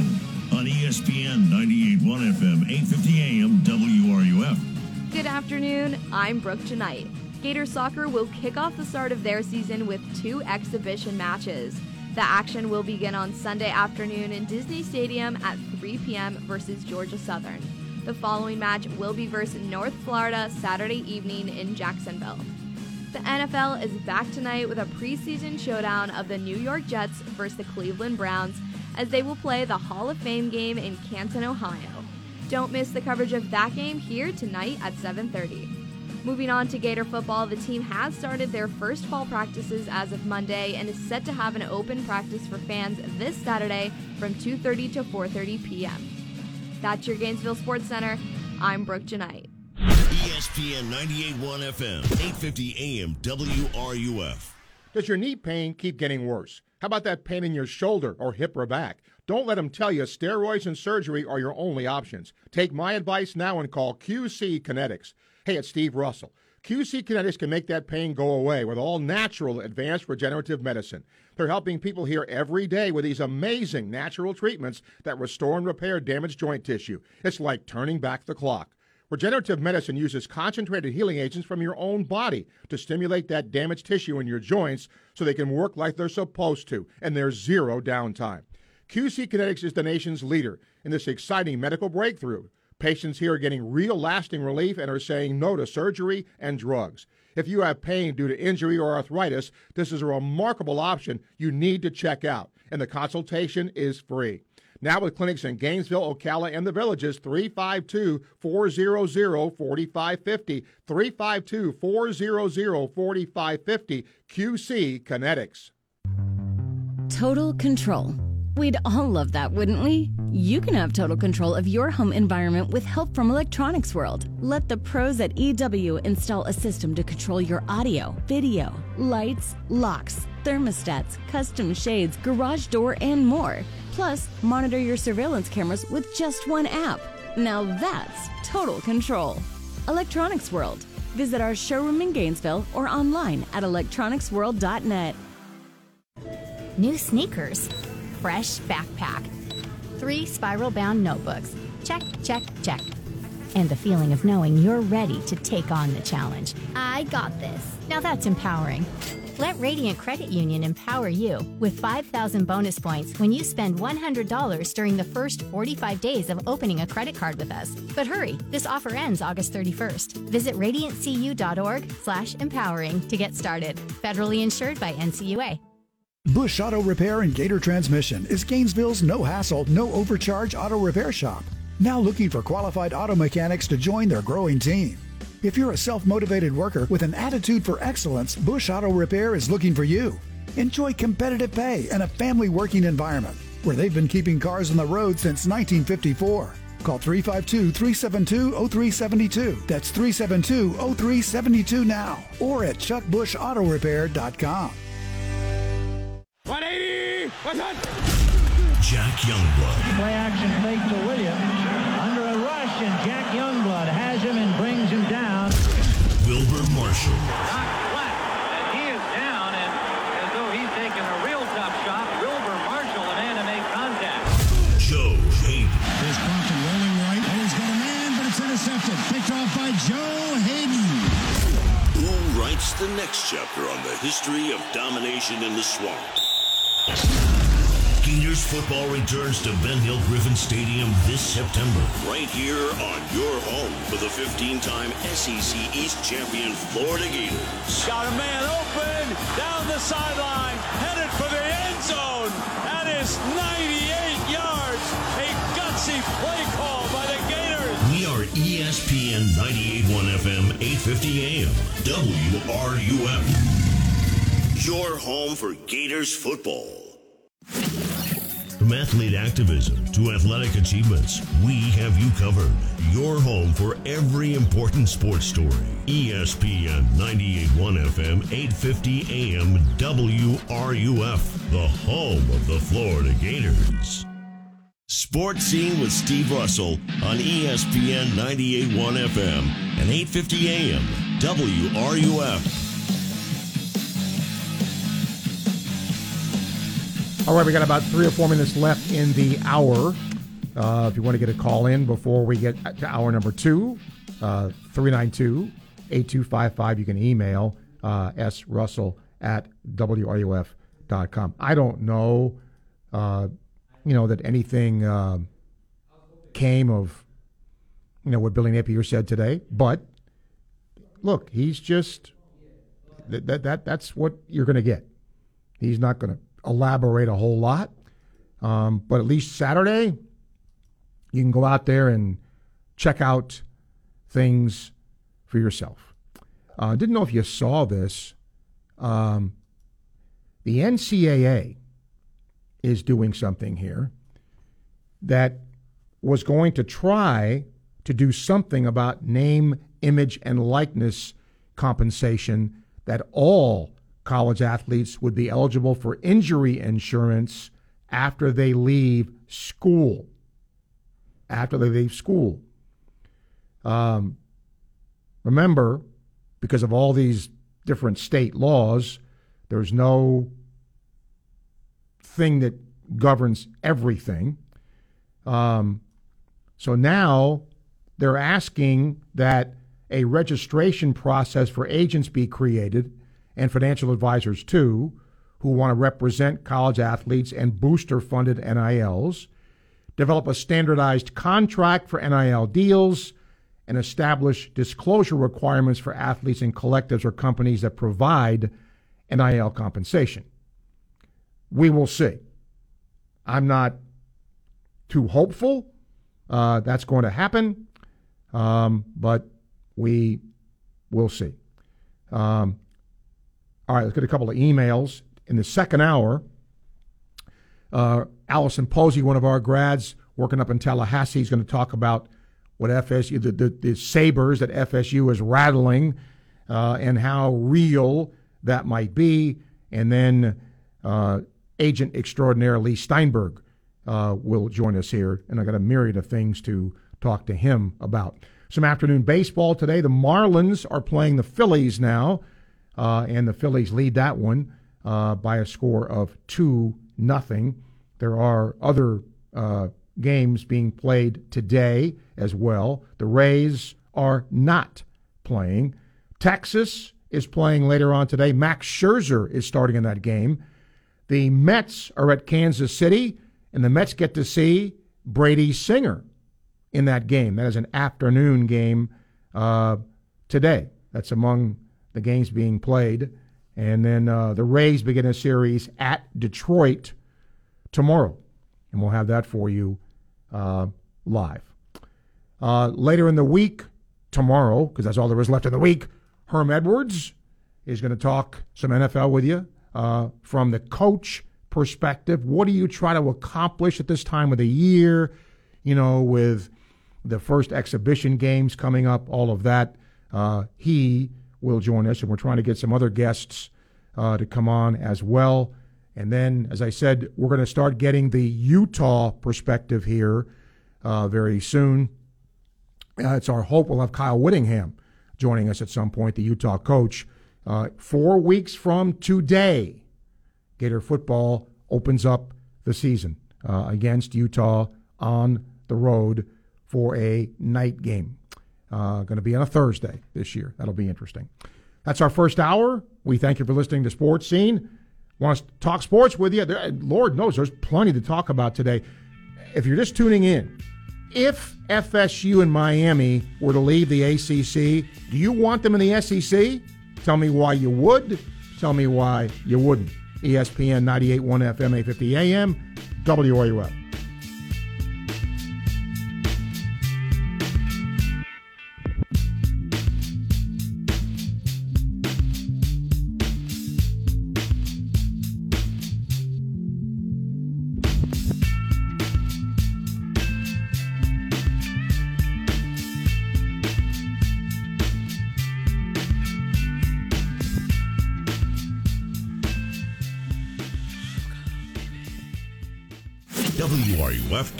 Speaker 1: on ESPN 98.1 FM, 850 AM, WRUF.
Speaker 4: Good afternoon. I'm Brooke Janite. Gator Soccer will kick off the start of their season with two exhibition matches. The action will begin on Sunday afternoon in Dizney Stadium at 3 p.m. versus Georgia Southern. The following match will be versus North Florida Saturday evening in Jacksonville. The NFL is back tonight with a preseason showdown of the New York Jets versus the Cleveland Browns as they will play the Hall of Fame game in Canton, Ohio. Don't miss the coverage of that game here tonight at 7:30. Moving on to Gator football, the team has started their first fall practices as of Monday and is set to have an open practice for fans this Saturday from 2:30 to 4:30 p.m. That's your Gainesville Sports Center. I'm Brooke Janite.
Speaker 1: ESPN 98.1 FM, 850 AM, WRUF.
Speaker 2: Does your knee pain keep getting worse? How about that pain in your shoulder or hip or back? Don't let them tell you steroids and surgery are your only options. Take my advice now and call QC Kinetics. Hey, it's Steve Russell. QC Kinetics can make that pain go away with all natural advanced regenerative medicine. They're helping people here every day with these amazing natural treatments that restore and repair damaged joint tissue. It's like turning back the clock. Regenerative medicine uses concentrated healing agents from your own body to stimulate that damaged tissue in your joints so they can work like they're supposed to, and there's zero downtime. QC Kinetics is the nation's leader in this exciting medical breakthrough. Patients here are getting real lasting relief and are saying no to surgery and drugs. If you have pain due to injury or arthritis, this is a remarkable option you need to check out, and the consultation is free. Now with clinics in Gainesville, Ocala, and the villages, 352 400 4550. 352 400 4550. QC Kinetics.
Speaker 25: Total control. We'd all love that, wouldn't we? You can have total control of your home environment with help from Electronics World. Let the pros at EW install a system to control your audio, video, lights, locks, thermostats, custom shades, garage door, and more. Plus, monitor your surveillance cameras with just one app. Now that's total control. Electronics World. Visit our showroom in Gainesville or online at electronicsworld.net.
Speaker 26: New sneakers, fresh backpack, three spiral bound notebooks. Check, check, check. And the feeling of knowing you're ready to take on the challenge. I got this. Now that's empowering. Let Radiant Credit Union empower you with 5,000 bonus points when you spend $100 during the first 45 days of opening a credit card with us. But hurry, this offer ends August 31st. Visit radiantcu.org slash empowering to get started. Federally insured by NCUA.
Speaker 27: Bush Auto Repair and Gator Transmission is Gainesville's no hassle, no overcharge auto repair shop. Now looking for qualified auto mechanics to join their growing team. If you're a self motivated worker with an attitude for excellence, Bush Auto Repair is looking for you. Enjoy competitive pay and a family working environment where they've been keeping cars on the road since 1954. Call 352 372 0372. That's 372 0372 now or at chuckbushautorepair.com.
Speaker 28: 180!
Speaker 1: Jack Youngblood.
Speaker 29: Play action fake to Williams. Under a rush, and Jack Youngblood has him and brings him down.
Speaker 1: Wilbur Marshall.
Speaker 30: flat, and he is down, and as though he's taking a real tough shot, Wilbur Marshall, the man to make contact.
Speaker 1: Joe Hayden.
Speaker 31: There's Crompton rolling right. Oh, he's got a man, but it's intercepted. Picked off by Joe Hayden.
Speaker 1: Who writes the next chapter on the history of domination in the swamp? Gators football returns to Ben Hill Griffin Stadium this September, right here on your home for the 15-time SEC East champion Florida Gators.
Speaker 28: Got a man open, down the sideline, headed for the end zone. That is 98 yards. A gutsy play call by the Gators.
Speaker 1: We are ESPN 98.1 FM, 8:50 AM, WRUF. Your home for Gators football. From athlete activism to athletic achievements, we have you covered. Your home for every important sports story. ESPN 98.1 FM, 850 AM, WRUF, the home of the Florida Gators. Sports Scene with Steve Russell on ESPN 98.1 FM and 850 AM, WRUF.
Speaker 2: All right, we got about three or four minutes left in the hour. Uh, if you want to get a call in before we get to hour number two, uh, 392 8255, you can email uh, srussell at wruf.com. I don't know, uh, you know, that anything uh, came of, you know, what Billy Napier said today, but look, he's just, that, that, that that's what you're going to get. He's not going to elaborate a whole lot. Um, but at least Saturday, you can go out there and check out things for yourself. Uh, didn't know if you saw this. Um, the NCAA is doing something here that was going to try to do something about name, image, and likeness compensation that all college athletes would be eligible for injury insurance after they leave school. After they leave school. Um, remember, because of all these different state laws, there's no thing that governs everything. Um, so now they're asking that a registration process for agents be created and financial advisors too, who want to represent college athletes and booster funded NILs, develop a standardized contract for NIL deals, and establish disclosure requirements for athletes and collectives or companies that provide NIL compensation. We will see. I'm not too hopeful uh, that's going to happen, um, but we will see. Um, all right, let's get a couple of emails. In the second hour, uh, Alison Posey, one of our grads working up in Tallahassee, is going to talk about what FSU, the, the, the sabers that FSU is rattling, uh, and how real that might be. And then uh, agent extraordinaire Leigh Steinberg uh, will join us here, and I got a myriad of things to talk to him about. Some afternoon baseball today. The Marlins are playing the Phillies now, uh, and the Phillies lead that one uh, by a score of two nothing. There are other uh, games being played today as well. The Rays are not playing. Texas is playing later on today. Max Scherzer is starting in that game. The Mets are at Kansas City, and the Mets get to see Brady Singer in that game. That is an afternoon game uh, today. That's among the games being played. And then uh, the Rays begin a series at Detroit tomorrow. And we'll have that for you uh, live. Uh, later in the week, tomorrow, because that's all there is left in the week, Herm Edwards is going to talk some NFL with you uh, from the coach perspective. What do you try to accomplish at this time of the year? You know, with the first exhibition games coming up, all of that. Uh, he will join us, and we're trying to get some other guests uh, to come on as well. And then, as I said, we're going to start getting the Utah perspective here uh, very soon. Uh, it's our hope we'll have Kyle Whittingham joining us at some point, the Utah coach. Uh, four weeks from today, Gator football opens up the season uh, against Utah on the road for a night game. Uh, going to be on a Thursday this year. That'll be interesting. That's our first hour. We thank you for listening to Sports Scene. Want to talk sports with you? There, Lord knows there's plenty to talk about today. If you're just tuning in, if FSU and Miami were to leave the ACC, do you want them in the SEC? Tell me why you would. Tell me why you wouldn't. ESPN 98.1 FM, 850 AM, WRUF.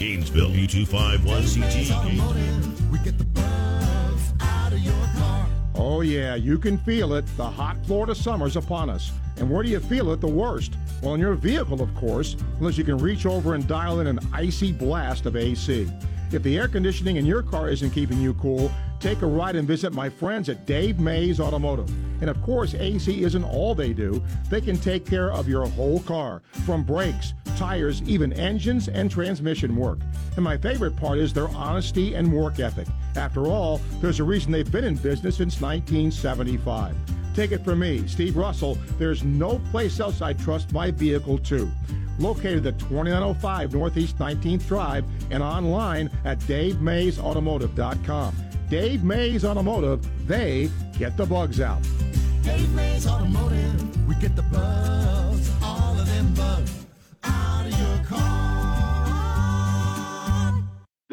Speaker 1: Gainesville, U251CT.
Speaker 2: Oh, yeah, you can feel it. The hot Florida summer's upon us. And where do you feel it the worst? Well, in your vehicle, of course, unless you can reach over and dial in an icy blast of AC. If the air conditioning in your car isn't keeping you cool, take a ride and visit my friends at Dave Mays Automotive. And of course, AC isn't all they do. They can take care of your whole car, from brakes, tires, even engines and transmission work. And my favorite part is their honesty and work ethic. After all, there's a reason they've been in business since 1975. Take it from me, Steve Russell, there's no place else I trust my vehicle to located at 2905 Northeast 19th Drive and online at DaveMaysAutomotive.com. Dave Mays Automotive, they get the bugs out.
Speaker 31: Dave Mays Automotive, we get the bugs, all of them bugs,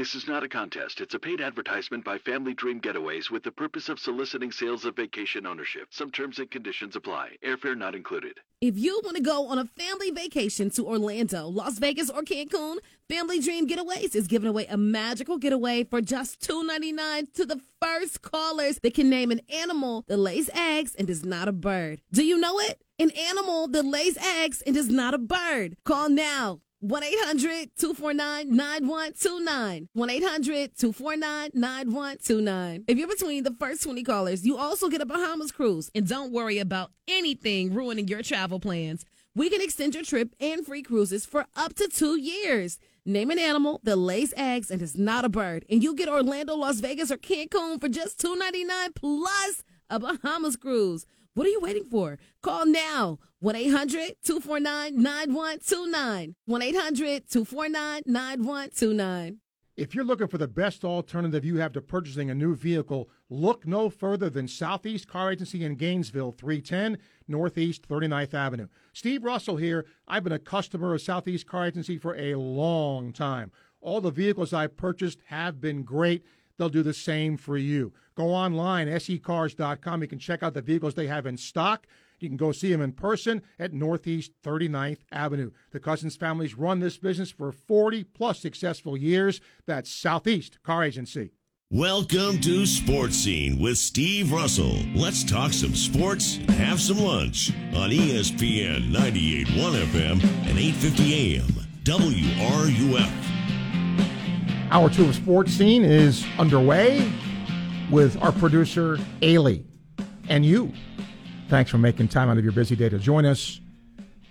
Speaker 5: This is not a contest. It's a paid advertisement by Family Dream Getaways with the purpose of soliciting sales of vacation ownership. Some terms and conditions apply. Airfare not included.
Speaker 6: If you want to go on a family vacation to Orlando, Las Vegas, or Cancun, Family Dream Getaways is giving away a magical getaway for just $2.99 to the first callers that can name an animal that lays eggs and is not a bird. Do you know it? An animal that lays eggs and is not a bird. Call now. 1 800 249 9129. 1 800 249 9129. If you're between the first 20 callers, you also get a Bahamas cruise. And don't worry about anything ruining your travel plans. We can extend your trip and free cruises for up to two years. Name an animal that lays eggs and is not a bird, and you get Orlando, Las Vegas, or Cancun for just $2.99 plus a Bahamas cruise. What are you waiting for? Call now 1 800 249 9129. 1 800 249 9129.
Speaker 2: If you're looking for the best alternative you have to purchasing a new vehicle, look no further than Southeast Car Agency in Gainesville, 310 Northeast 39th Avenue. Steve Russell here. I've been a customer of Southeast Car Agency for a long time. All the vehicles I've purchased have been great. They'll do the same for you. Go online, secars.com. You can check out the vehicles they have in stock. You can go see them in person at Northeast 39th Avenue. The Cousins families run this business for 40 plus successful years. That's Southeast Car Agency.
Speaker 1: Welcome to Sports Scene with Steve Russell. Let's talk some sports and have some lunch on ESPN 98.1 FM and 8:50 AM. WRUF.
Speaker 2: Hour two of Sports Scene is underway with our producer, Ailey, and you. Thanks for making time out of your busy day to join us.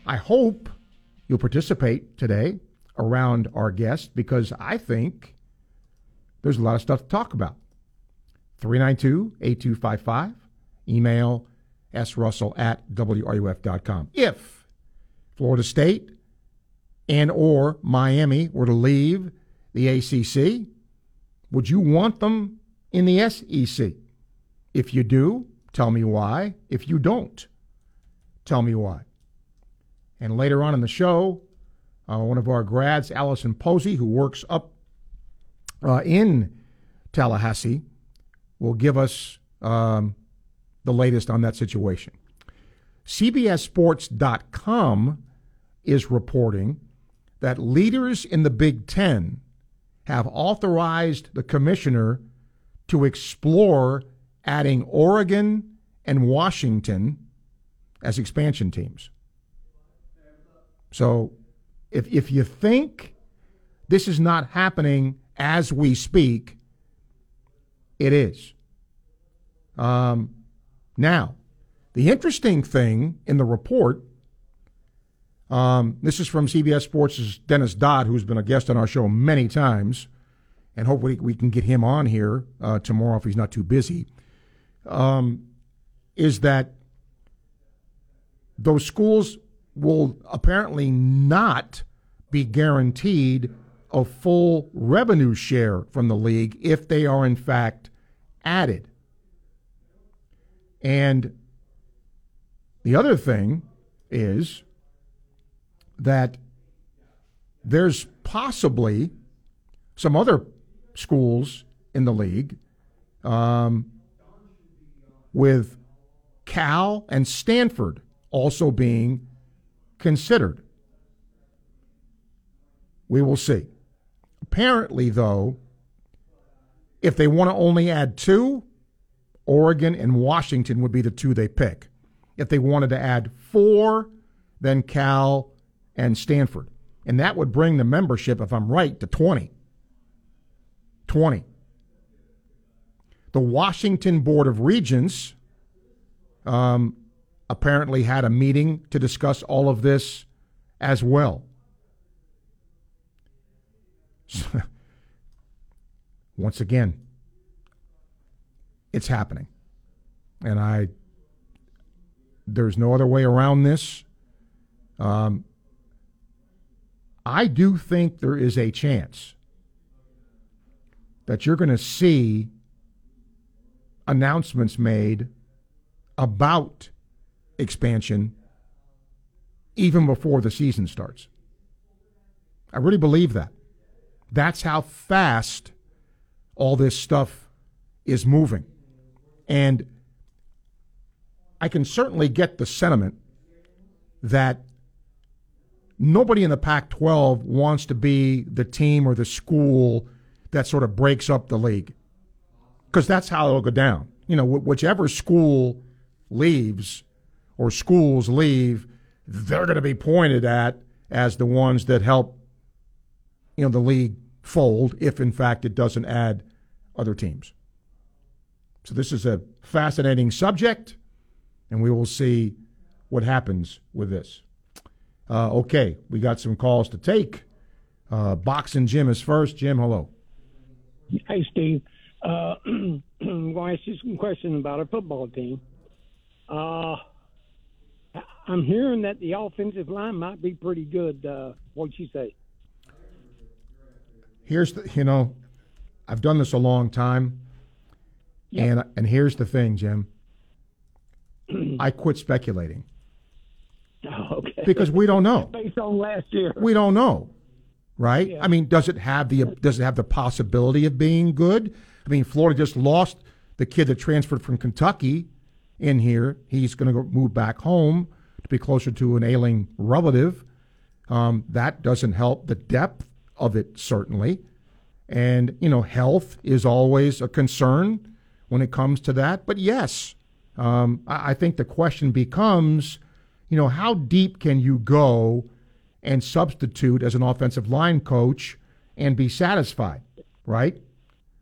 Speaker 2: I hope you'll participate today around our guest because I think there's a lot of stuff to talk about. 392 8255. Email srussell at wruf.com. If Florida State and or Miami were to leave the ACC, would you want them in the SEC? If you do, tell me why. If you don't, tell me why. And later on in the show, uh, one of our grads, Alison Posey, who works up uh, in Tallahassee, will give us um, the latest on that situation. CBSSports.com is reporting that leaders in the Big Ten have authorized the commissioner to explore adding Oregon and Washington as expansion teams. So if, if you think this is not happening as we speak, it is. Um, now, the interesting thing in the report, um, this is from CBS Sports' Dennis Dodd, who's been a guest on our show many times, and hopefully we can get him on here uh, tomorrow if he's not too busy, um, is that those schools will apparently not be guaranteed a full revenue share from the league if they are in fact added. And the other thing is that there's possibly some other schools in the league um, with Cal and Stanford also being considered. We will see. Apparently, though, if they want to only add two, Oregon and Washington would be the two they pick. If they wanted to add four, then Cal and Stanford. And that would bring the membership, if I'm right, to 20. 20. The Washington Board of Regents um, apparently had a meeting to discuss all of this as well. Once again, it's happening. And I, there's no other way around this. Um, I do think there is a chance that you're going to see announcements made about expansion even before the season starts. I really believe that. That's how fast all this stuff is moving. And I can certainly get the sentiment that nobody in the Pac 12 wants to be the team or the school that sort of breaks up the league. Because that's how it'll go down. You know, wh- whichever school leaves or schools leave, they're going to be pointed at as the ones that help, you know, the league fold if in fact it doesn't add other teams. So this is a fascinating subject, and we will see what happens with this. Uh, okay, we got some calls to take. Uh, Boxing Jim is first. Jim, hello.
Speaker 32: Hey, Steve. Uh, I'm going to ask you some questions about our football team. Uh, I'm hearing that the offensive line might be pretty good. Uh, what'd you say?
Speaker 2: Here's the, you know, I've done this a long time, and and here's the thing, Jim. I quit speculating
Speaker 32: Oh, okay.
Speaker 2: because we don't know.
Speaker 32: Based on last year.
Speaker 2: We don't know, right?
Speaker 32: Yeah.
Speaker 2: I mean, does it have the does it have the possibility of being good? I mean, Florida just lost the kid that transferred from Kentucky in here. He's going to go move back home to be closer to an ailing relative. Um, that doesn't help the depth of it certainly, and you know, health is always a concern when it comes to that. But yes, um, I, I think the question becomes, you know, how deep can you go and substitute as an offensive line coach and be satisfied, right?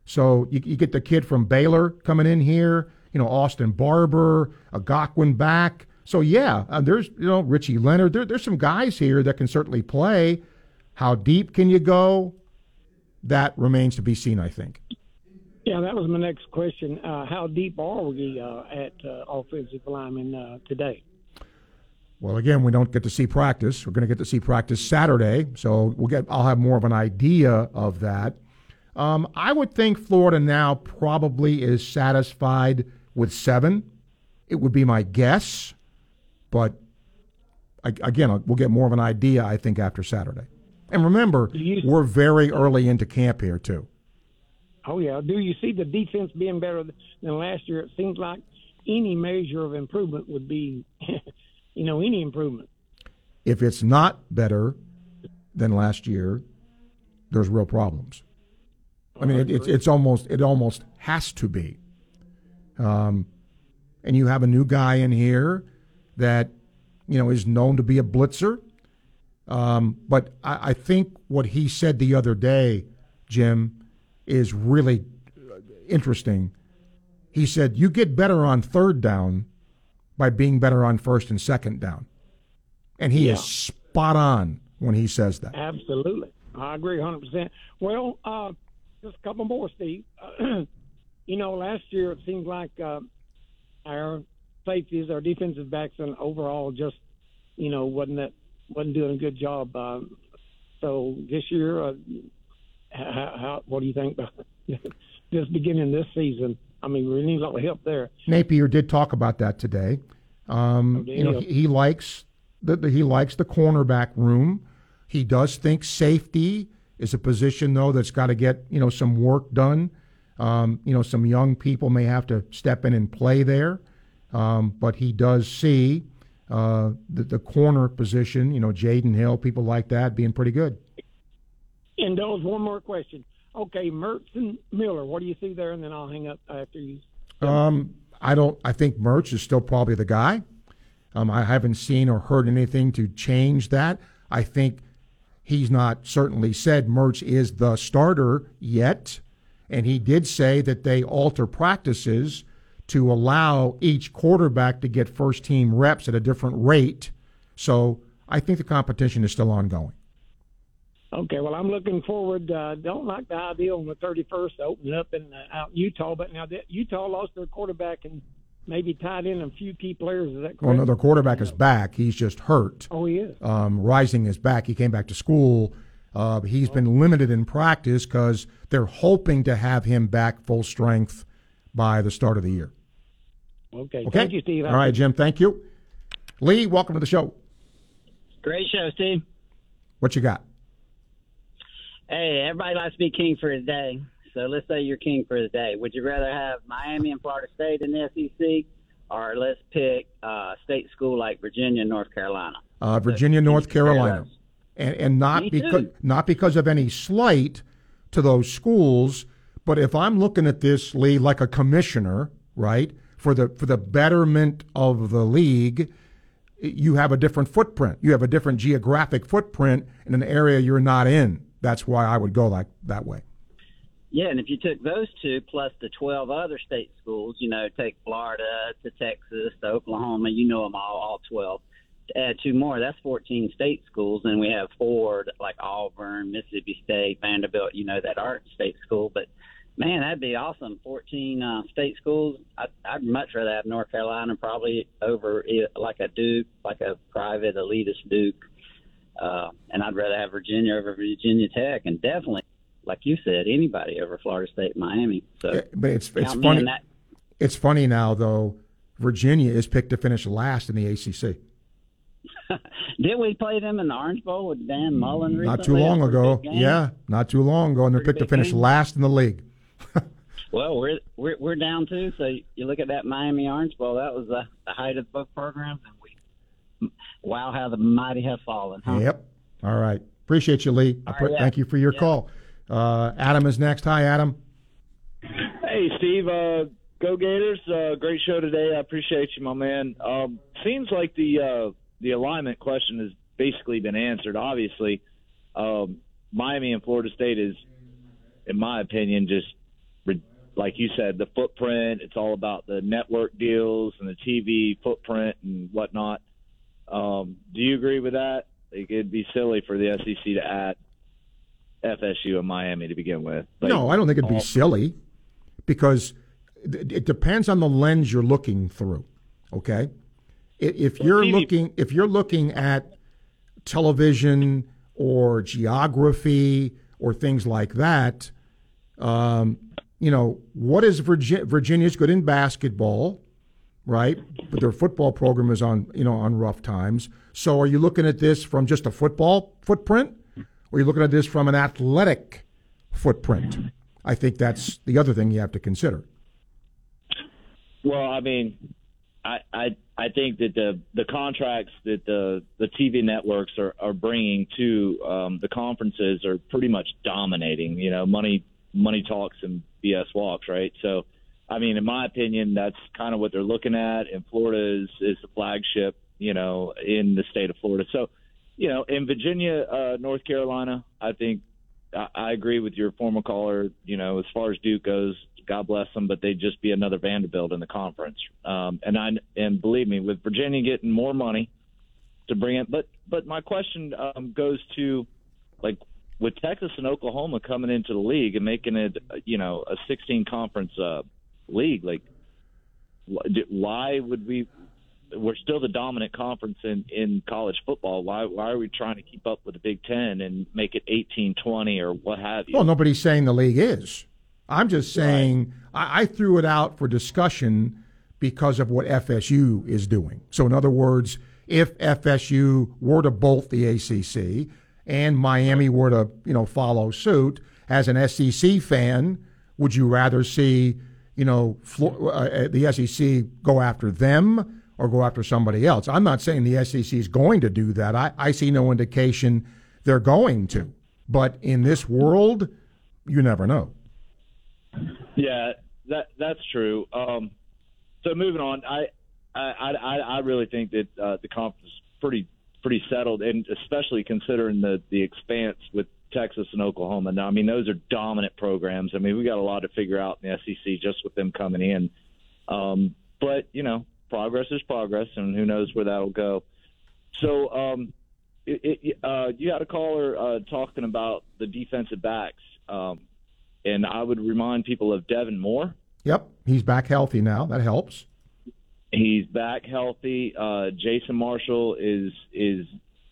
Speaker 2: So you, you get the kid from Baylor coming in here, you know, Austin Barber, a Godwin back. So yeah, uh, there's you know Richie Leonard. There, there's some guys here that can certainly play. How deep can you go? That remains to be seen. I think.
Speaker 32: Yeah, that was my next question. Uh, how deep are we uh, at uh, offensive linemen uh, today?
Speaker 2: Well, again, we don't get to see practice. We're going to get to see practice Saturday, so we'll get. I'll have more of an idea of that. Um, I would think Florida now probably is satisfied with seven. It would be my guess, but I, again, we'll get more of an idea. I think after Saturday. And remember, we're very early into camp here too.
Speaker 32: Oh yeah. Do you see the defense being better than last year? It seems like any measure of improvement would be, you know, any improvement.
Speaker 2: If it's not better than last year, there's real problems. I mean, it, it's it's almost it almost has to be. Um, and you have a new guy in here that you know is known to be a blitzer. Um, but I, I think what he said the other day, Jim, is really interesting. He said you get better on third down by being better on first and second down, and he
Speaker 32: Yeah.
Speaker 2: is spot on when he says that.
Speaker 32: Absolutely. I agree 100%. Well, uh, just a couple more, Steve. you know, last year it seemed like uh, our safeties, our defensive backs, and overall just, you know, wasn't that wasn't doing a good job. Um, so this year, uh, how, how, what do you think about just beginning this season? I mean, we need a lot of help there.
Speaker 2: Napier did talk about that today. Um,
Speaker 32: Oh,
Speaker 2: you know, he, he likes the, the he likes the cornerback room. He does think safety is a position though that's got to get you know some work done. Um, you know, some young people may have to step in and play there, um, but he does see uh, the, the corner position. You know, Jaydon Hill, people like that, being pretty good.
Speaker 32: And those one more question. Okay, Mertz and Miller, what do you see there? And then I'll hang up after you.
Speaker 2: Um, I don't. I think Mertz is still probably the guy. Um, I haven't seen or heard anything to change that. I think he's not certainly said Mertz is the starter yet, and he did say that they alter practices to allow each quarterback to get first team reps at a different rate. So I think the competition is still ongoing.
Speaker 32: Okay, well, I'm looking forward. Uh, don't like the idea on the 31st opening up in uh, out in Utah, but now that Utah lost their quarterback and maybe tied in a few key players. Is that correct?
Speaker 2: Well, no, their quarterback is back. He's just hurt.
Speaker 32: Oh, he is.
Speaker 2: Um, Rising is back. He came back to school. Uh, he's been limited in practice because they're hoping to have him back full strength by the start of the year.
Speaker 32: Okay.
Speaker 2: Okay.
Speaker 32: Thank you, Steve.
Speaker 2: All right, Jim. Thank you. Lee, welcome to the show.
Speaker 33: Great show, Steve.
Speaker 2: What you got?
Speaker 33: Hey, everybody likes to be king for his day. So let's say you're king for his day. Would you rather have Miami and Florida State in the SEC, or let's pick uh, state school like Virginia and North Carolina?
Speaker 2: uh, Virginia, North Carolina, and and not because not because of any slight to those schools, but if I'm looking at this league like a commissioner, right, for the for the betterment of the league, you have a different footprint. You have a different geographic footprint in an area you're not in. That's why I would go like that way.
Speaker 33: Yeah, and if you took those two plus the 12 other state schools, you know, take Florida to Texas to Oklahoma, you know them all, all 12. To add two more, that's 14 state schools, and we have four like Auburn, Mississippi State, Vanderbilt, you know, that aren't state school. But man, that'd be awesome. 14 uh, state schools. I'd, I'd much rather have North Carolina probably over like a Duke, like a private elitist Duke. Uh, and I'd rather have Virginia over Virginia Tech, and definitely, like you said, anybody over Florida State, and Miami. So,
Speaker 2: But it's it's funny.
Speaker 33: that.
Speaker 2: It's funny now though. Virginia is picked to finish last in the ACC.
Speaker 33: Did we play them in the Orange Bowl with Dan Mullen?
Speaker 2: Not too long
Speaker 33: That was a
Speaker 2: ago. Yeah, not too long ago, and they're picked to finish
Speaker 33: game.
Speaker 2: last in the league.
Speaker 33: Well, we're we're we're down too. So you look at that Miami Orange Bowl. That was the, the height of both programs, and wow, how the mighty have fallen. Huh?
Speaker 2: Yep. All right. Appreciate you, Lee. I
Speaker 33: All
Speaker 2: pre-
Speaker 33: right, yeah.
Speaker 2: Thank you for your call. Uh, Adam is next. Hi, Adam.
Speaker 34: Hey, Steve. Uh, go Gators! Uh, great show today. I appreciate you, my man. Um, seems like the uh, the alignment question has basically been answered. Obviously, um, Miami and Florida State is, in my opinion, just re- like you said, the footprint. It's all about the network deals and the TV footprint and whatnot. Um, do you agree with that? Like, it'd be silly for the SEC to add FSU and Miami to begin with. Like,
Speaker 2: no, I don't think it'd be
Speaker 34: all-
Speaker 2: silly because it, depends on the lens you're looking through. Okay, if you're looking if you're looking at television or geography or things like that, um, you know what is Virginia? Virginia's good in basketball, right? But their football program is on you know on rough times. So are you looking at this from just a football footprint, or are you looking at this from an athletic footprint? I think that's the other thing you have to consider.
Speaker 34: Well, I mean, I I I think that the the contracts that the the TV networks are are bringing to um, the conferences are pretty much dominating. You know, money money talks and BS walks, right? So, I mean, in my opinion, that's kind of what they're looking at. And Florida is is the flagship, you know, in the state of Florida. So, you know, in Virginia, uh, North Carolina, I think I, I agree with your former caller. You know, as far as Duke goes, God bless them, but they'd just be another Vanderbilt in the conference. Um, and I and believe me, with Virginia getting more money to bring it, but but my question um, goes to like with Texas and Oklahoma coming into the league and making it, you know, a 16 conference uh, league. Like, why would we? We're still the dominant conference in in college football. Why why are we trying to keep up with the Big Ten and make it 18, 20, or what have you?
Speaker 2: Well, nobody's saying the league is. I'm just saying I, I threw it out for discussion because of what FSU is doing. So, in other words, if FSU were to bolt the ACC and Miami were to, you know, follow suit, as an SEC fan, would you rather see, you know, Flo- uh, the SEC go after them or go after somebody else? I'm not saying the SEC is going to do that. I, I see no indication they're going to. But in this world, you never know.
Speaker 34: Yeah, that that's true. Um, so moving on, I I, I I really think that uh, the conference is pretty pretty settled, and especially considering the the expanse with Texas and Oklahoma. Now, I mean, those are dominant programs. I mean, we got a lot to figure out in the SEC just with them coming in. Um, but you know, progress is progress, and who knows where that'll go. So, um, it, it, uh, you had a caller uh, talking about the defensive backs, um, and I would remind people of Devin Moore.
Speaker 2: Yep, he's back healthy now. That helps.
Speaker 34: He's back healthy. Uh, Jason Marshall is is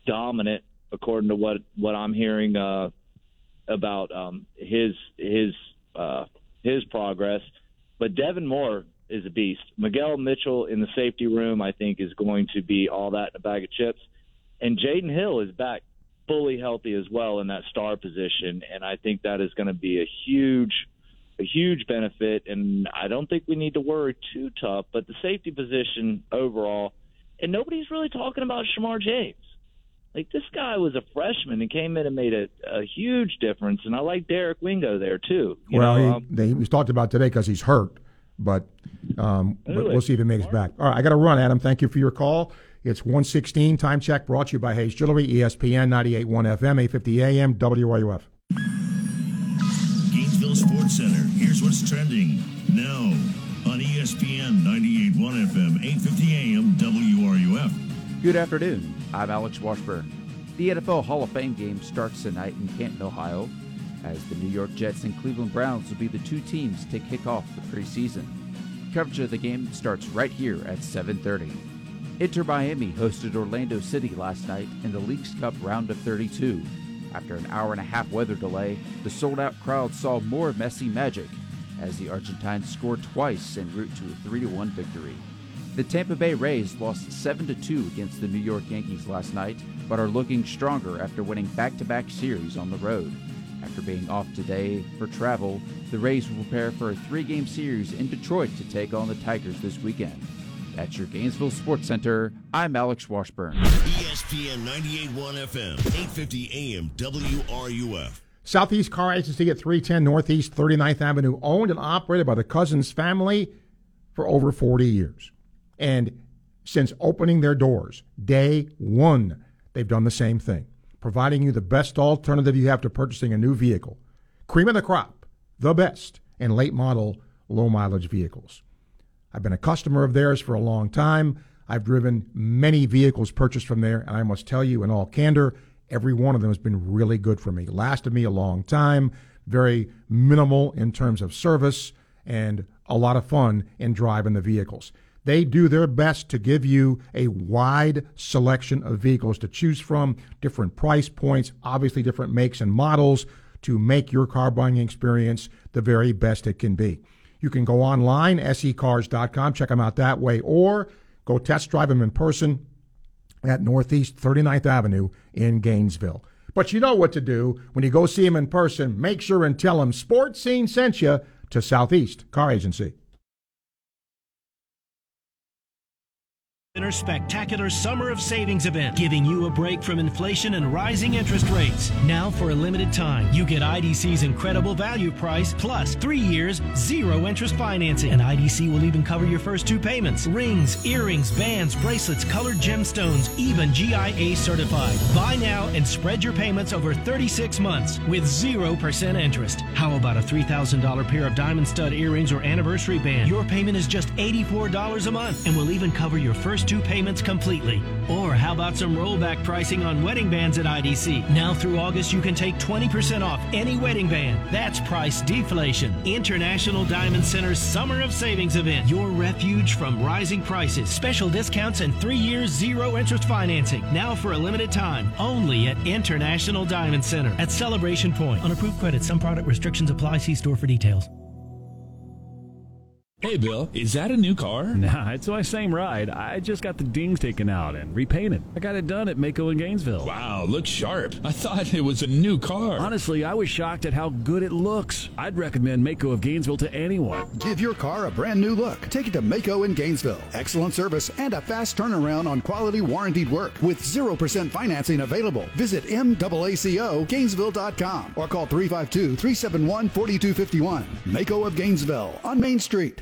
Speaker 34: dominant according to what what I'm hearing uh, about um, his his uh, his progress. But Devin Moore is a beast. Miguel Mitchell in the safety room, I think, is going to be all that in a bag of chips. And Jaydon Hill is back fully healthy as well in that star position, and I think that is going to be a huge, a huge benefit. And I don't think we need to worry too tough. But the safety position overall, and nobody's really talking about Shemar James. Like this guy was a freshman and came in and made a, a huge difference, and I like Derek Wingo there too. You
Speaker 2: well,
Speaker 34: know,
Speaker 2: he,
Speaker 34: um,
Speaker 2: he was talked about today because he's hurt, but, um, but we'll see if he makes it back. All right, I got to run, Adam. Thank you for your call. It's 116 time check brought to you by Hayes Jewelry, ESPN 98.1 FM, 850 AM, WRUF.
Speaker 1: Gainesville Sports Center. Here's what's trending now on ESPN 98.1 FM, 850 AM, WRUF.
Speaker 35: Good afternoon. I'm Alex Washburn. The NFL Hall of Fame game starts tonight in Canton, Ohio, as the New York Jets and Cleveland Browns will be the two teams to kick off the preseason. Coverage of the game starts right here at 7:30. Inter Miami hosted Orlando City last night in the Leagues Cup round of 32. After an hour and a half weather delay, the sold-out crowd saw more Messi magic as the Argentines scored twice en route to a 3-1 victory. The Tampa Bay Rays lost 7 2 against the New York Yankees last night, but are looking stronger after winning back to back series on the road. After being off today for travel, the Rays will prepare for a three game series in Detroit to take on the Tigers this weekend. That's your Gainesville Sports Center. I'm Alex Washburn.
Speaker 1: ESPN 98.1 FM, 850 AM, WRUF.
Speaker 2: Southeast Car Agency at 310 Northeast 39th Avenue, owned and operated by the Cousins family for over 40 years. And since opening their doors, day one, they've done the same thing, providing you the best alternative you have to purchasing a new vehicle. Cream of the crop, the best in late model, low mileage vehicles. I've been a customer of theirs for a long time. I've driven many vehicles purchased from there, and I must tell you, in all candor, every one of them has been really good for me. Lasted me a long time, very minimal in terms of service, and a lot of fun in driving the vehicles. They do their best to give you a wide selection of vehicles to choose from, different price points, obviously different makes and models to make your car buying experience the very best it can be. You can go online, secars.com, check them out that way, or go test drive them in person at Northeast 39th Avenue in Gainesville. But you know what to do when you go see them in person. Make sure and tell them Sports Scene sent you to Southeast Car Agency.
Speaker 36: Winter Spectacular Summer of Savings event, giving you a break from inflation and rising interest rates. Now, for a limited time, you get IDC's incredible value price plus three years, zero interest financing. And IDC will even cover your first two payments rings, earrings, bands, bracelets, colored gemstones, even GIA certified. Buy now and spread your payments over 36 months with 0% interest. How about a $3,000 pair of diamond stud earrings or anniversary band? Your payment is just $84 a month and will even cover your first two payments completely. Or how about some rollback pricing on wedding bands at IDC? Now through August, you can take 20% off any wedding band. That's price deflation. International Diamond Center's Summer of Savings event. Your refuge from rising prices. Special discounts and three years zero interest financing. Now for a limited time. Only at International Diamond Center at Celebration Point. On approved credit, some product restrictions apply. See store for details.
Speaker 37: Hey, Bill, is that a new car? Nah, it's my same ride. I just got the dings taken out and repainted. I got it done at MAACO in Gainesville. Wow, looks sharp. I thought it was a new car. Honestly, I was shocked at how good it looks. I'd recommend MAACO of Gainesville to anyone.
Speaker 27: Give your car a brand new look. Take it to MAACO in Gainesville. Excellent service and a fast turnaround on quality warranted work with 0% financing available. Visit MAACO Gainesville.com or call 352 371 4251. MAACO of Gainesville on Main Street.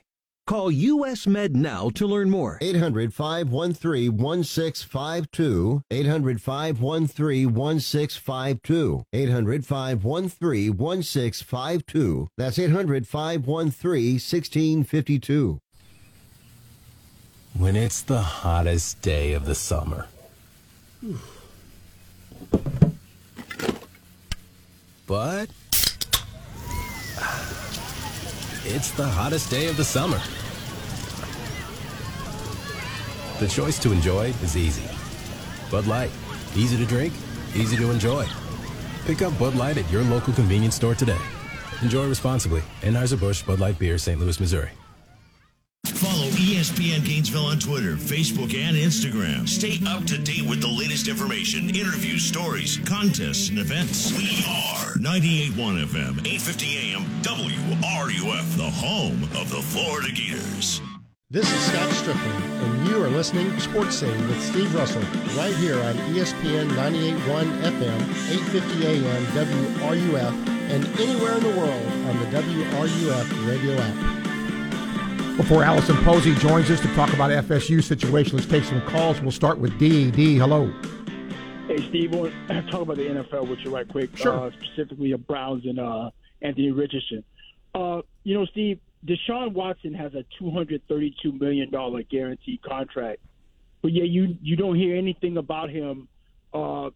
Speaker 38: Call US Med now to learn more.
Speaker 39: 800 513 1652. 800 513 1652. 800 513 1652. That's 800 513 1652.
Speaker 40: When it's the hottest day of the summer. But it's the hottest day of the summer. The choice to enjoy is easy. Bud Light, easy to drink, easy to enjoy. Pick up Bud Light at your local convenience store today. Enjoy responsibly. Anheuser-Busch Bud Light Beer, St. Louis, Missouri.
Speaker 1: Follow ESPN Gainesville on Twitter, Facebook, and Instagram. Stay up to date with the latest information, interviews, stories, contests, and events. We are 98.1 FM, 850 AM, WRUF, the home of the Florida Gators.
Speaker 41: This is Scott Stricklin, and you are listening to Sports Scene with Steve Russell, right here on ESPN 98.1 FM, 850 AM, WRUF, and anywhere in the world on the WRUF radio app.
Speaker 2: Before Alison Posey joins us to talk about FSU situation, let's take some calls. We'll start with D. D, hello.
Speaker 42: Hey, Steve, I want to talk about the NFL with you right quick,
Speaker 2: Sure.
Speaker 42: uh, specifically of Browns and uh, Anthony Richardson. Uh, you know, Steve, Deshaun Watson has a $232 million guaranteed contract, but yeah, you, you don't hear anything about him. Uh,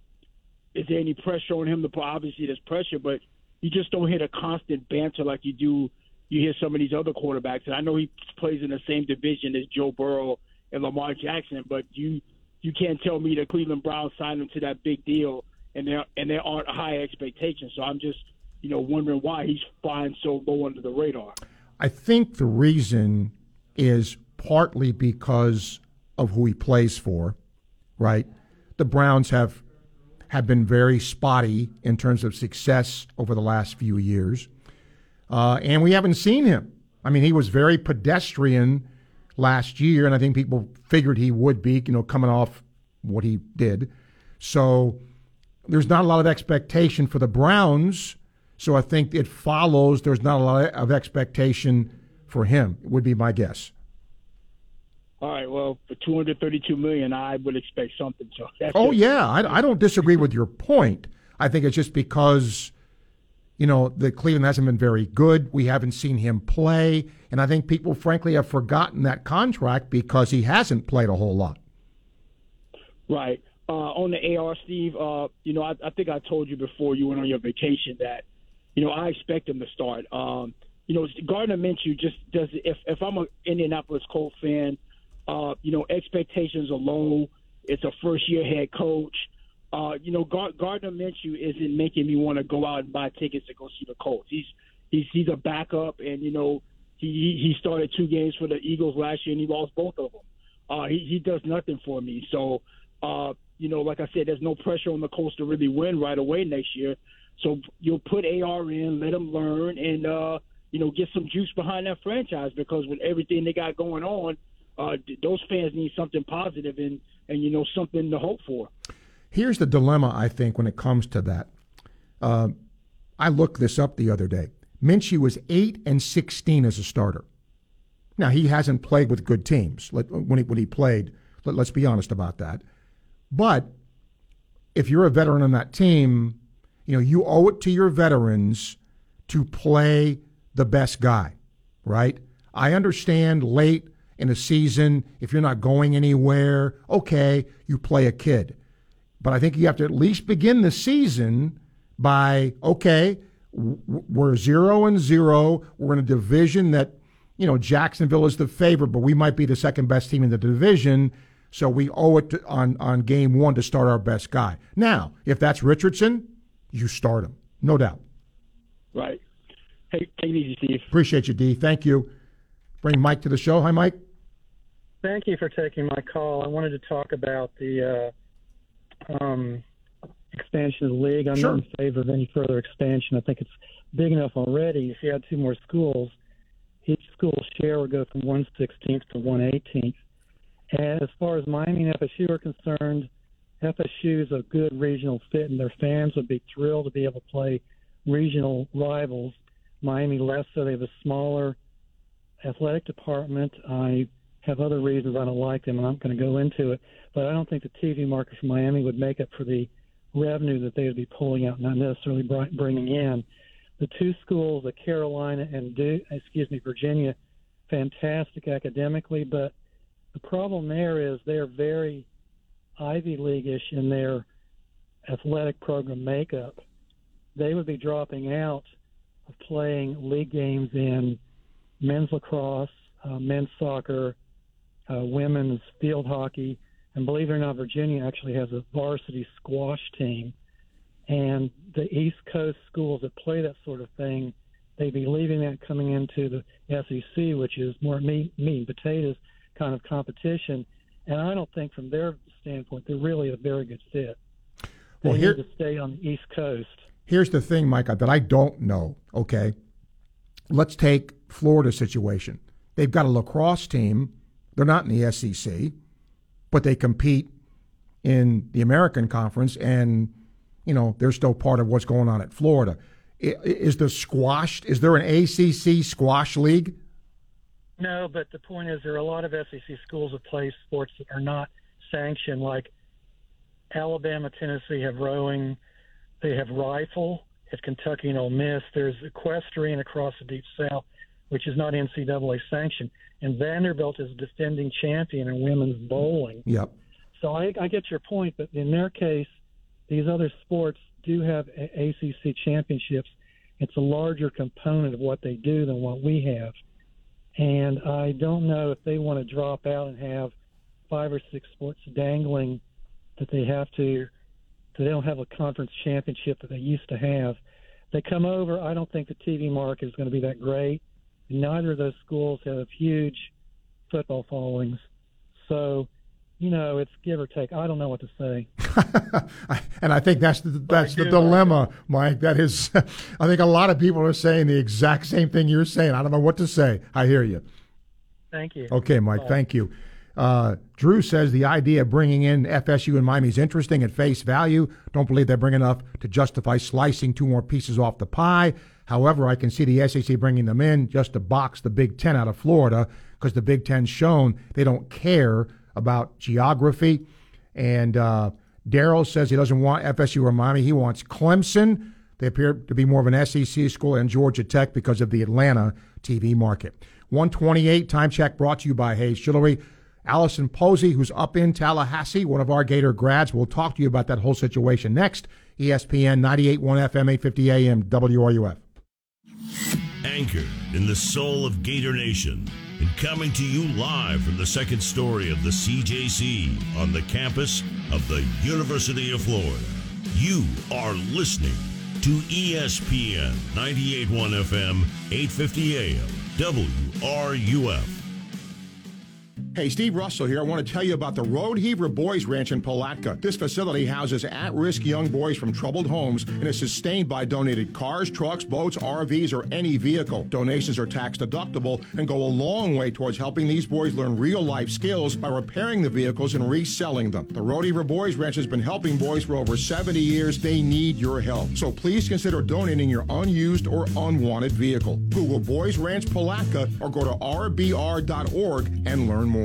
Speaker 42: is there any pressure on him? To, obviously, there's pressure, but you just don't hear the constant banter like you do. You hear some of these other quarterbacks, and I know he plays in the same division as Joe Burrow and Lamar Jackson, but you you can't tell me the Cleveland Browns signed him to that big deal, and there and there aren't high expectations. So I'm just you know wondering why he's flying so low under the radar.
Speaker 2: I think the reason is partly because of who he plays for, right? The Browns have have been very spotty in terms of success over the last few years, uh, and we haven't seen him. I mean, he was very pedestrian last year, and I think people figured he would be, you know, coming off what he did. So there's not a lot of expectation for the Browns. So I think it follows there's not a lot of expectation for him. Would be my guess.
Speaker 42: All right, well, for 232 million, I would expect something. So that's
Speaker 2: Oh
Speaker 42: it.
Speaker 2: yeah, I, I don't disagree with your point. I think it's just because you know the Cleveland hasn't been very good. We haven't seen him play, and I think people, frankly, have forgotten that contract because he hasn't played a whole lot.
Speaker 42: Right. Uh, on the AR, Steve, uh, you know, I, I think I told you before you went on your vacation that, you know, I expect him to start. Um, you know, Gardner Minshew just does. If if I'm an Indianapolis Colts fan, uh, you know, expectations are low. It's a first year head coach. Uh, you know, Gar- Gardner Minshew isn't making me want to go out and buy tickets to go see the Colts. He's he's he's a backup, and you know, he he started two games for the Eagles last year, and he lost both of them. Uh, he he does nothing for me. So, uh, you know, like I said, there's no pressure on the Colts to really win right away next year. So you'll put AR in, let him learn, and uh, you know, get some juice behind that franchise because with everything they got going on, uh, those fans need something positive and and you know something to hope for.
Speaker 2: Here's the dilemma, I think, when it comes to that. Uh, I looked this up the other day. Minshew was 8 and 16 as a starter. Now, he hasn't played with good teams when he, when he played. Let, let's be honest about that. But if you're a veteran on that team, you know, you owe it to your veterans to play the best guy, right? I understand late in a season, if you're not going anywhere, okay, you play a kid. But I think you have to at least begin the season by, okay, we're zero and zero. We're in a division that, you know, Jacksonville is the favorite, but we might be the second best team in the division. So we owe it to, on, on game one to start our best guy. Now, if that's Richardson, you start him, no doubt.
Speaker 42: Right. Hey, take it easy, Steve.
Speaker 2: Appreciate you, D. Thank you. Bring Mike to the show. Hi, Mike.
Speaker 43: Thank you for taking my call. I wanted to talk about the uh, um, expansion of the league. I'm
Speaker 2: Sure.
Speaker 43: not in favor of any further expansion. I think it's big enough already. If you had two more schools, each school's share would go from 116th to 118th. And as far as Miami and FSU are concerned, FSU is a good regional fit, and their fans would be thrilled to be able to play regional rivals. Miami less so. They have a smaller athletic department. I have other reasons I don't like them, and I'm going to go into it. But I don't think the TV market for Miami would make up for the revenue that they would be pulling out, not necessarily bringing in. The two schools, the Carolina and du- excuse me, Virginia, fantastic academically, but the problem there is they're very Ivy League-ish in their athletic program makeup. They would be dropping out of playing league games in men's lacrosse, uh, men's soccer, uh, women's field hockey, and believe it or not, Virginia actually has a varsity squash team. And the East Coast schools that play that sort of thing, they'd be leaving that coming into the SEC, which is more meat, meat and potatoes kind of competition. And I don't think, from their standpoint, they're really a very good fit. They
Speaker 2: Well, here-
Speaker 43: need to stay on the East Coast.
Speaker 2: Here's the thing, Micah, that I don't know. Okay, let's take Florida's situation. They've got a lacrosse team. They're not in the SEC, but they compete in the American Conference, and you know they're still part of what's going on at Florida. Is the squash? Is there an ACC squash league?
Speaker 43: No, but the point is, there are a lot of SEC schools that play sports that are not sanctioned, like Alabama, Tennessee have rowing, they have rifle at Kentucky and Ole Miss. There's equestrian across the Deep South, which is not NCAA sanctioned, and Vanderbilt is defending champion in women's bowling.
Speaker 2: Yep.
Speaker 43: So I, I get your point, but in their case, these other sports do have ACC championships. It's a larger component of what they do than what we have. And I don't know if they want to drop out and have five or six sports dangling that they have to, that they don't have a conference championship that they used to have. They come over. I don't think the TV market is going to be that great. Neither of those schools have huge football followings. So, you know, it's give or take. I don't know what to say.
Speaker 2: And I think that's the, that's the dilemma, Mike. That is, I think a lot of people are saying the exact same thing you're saying. I don't know what to say. I hear you.
Speaker 43: Thank you.
Speaker 2: Okay, Mike. Thank you. Uh, Drew says the idea of bringing in FSU and Miami is interesting at face value. Don't believe they bring enough to justify slicing two more pieces off the pie. However, I can see the SEC bringing them in just to box the Big Ten out of Florida because the Big Ten's shown they don't care about geography. And uh, Daryl says he doesn't want FSU or Miami. He wants Clemson. They appear to be more of an SEC school and Georgia Tech because of the Atlanta TV market. 128 time check brought to you by Hayes Jewelry. Alison Posey, who's up in Tallahassee, one of our Gator grads, will talk to you about that whole situation next. ESPN 98.1 FM, 850 AM, WRUF.
Speaker 1: Anchored in the soul of Gator Nation and coming to you live from the second story of the CJC on the campus of the University of Florida. You are listening to ESPN 98.1 FM, 850 AM, WRUF.
Speaker 2: Hey, Steve Russell here. I want to tell you about the Rodeheaver Boys Ranch in Palatka. This facility houses at risk young boys from troubled homes and is sustained by donated cars, trucks, boats, RVs, or any vehicle. Donations are tax deductible and go a long way towards helping these boys learn real life skills by repairing the vehicles and reselling them. The Rodeheaver Boys Ranch has been helping boys for over 70 years. They need your help. So please consider donating your unused or unwanted vehicle. Google Boys Ranch Palatka or go to rbr.org and learn more.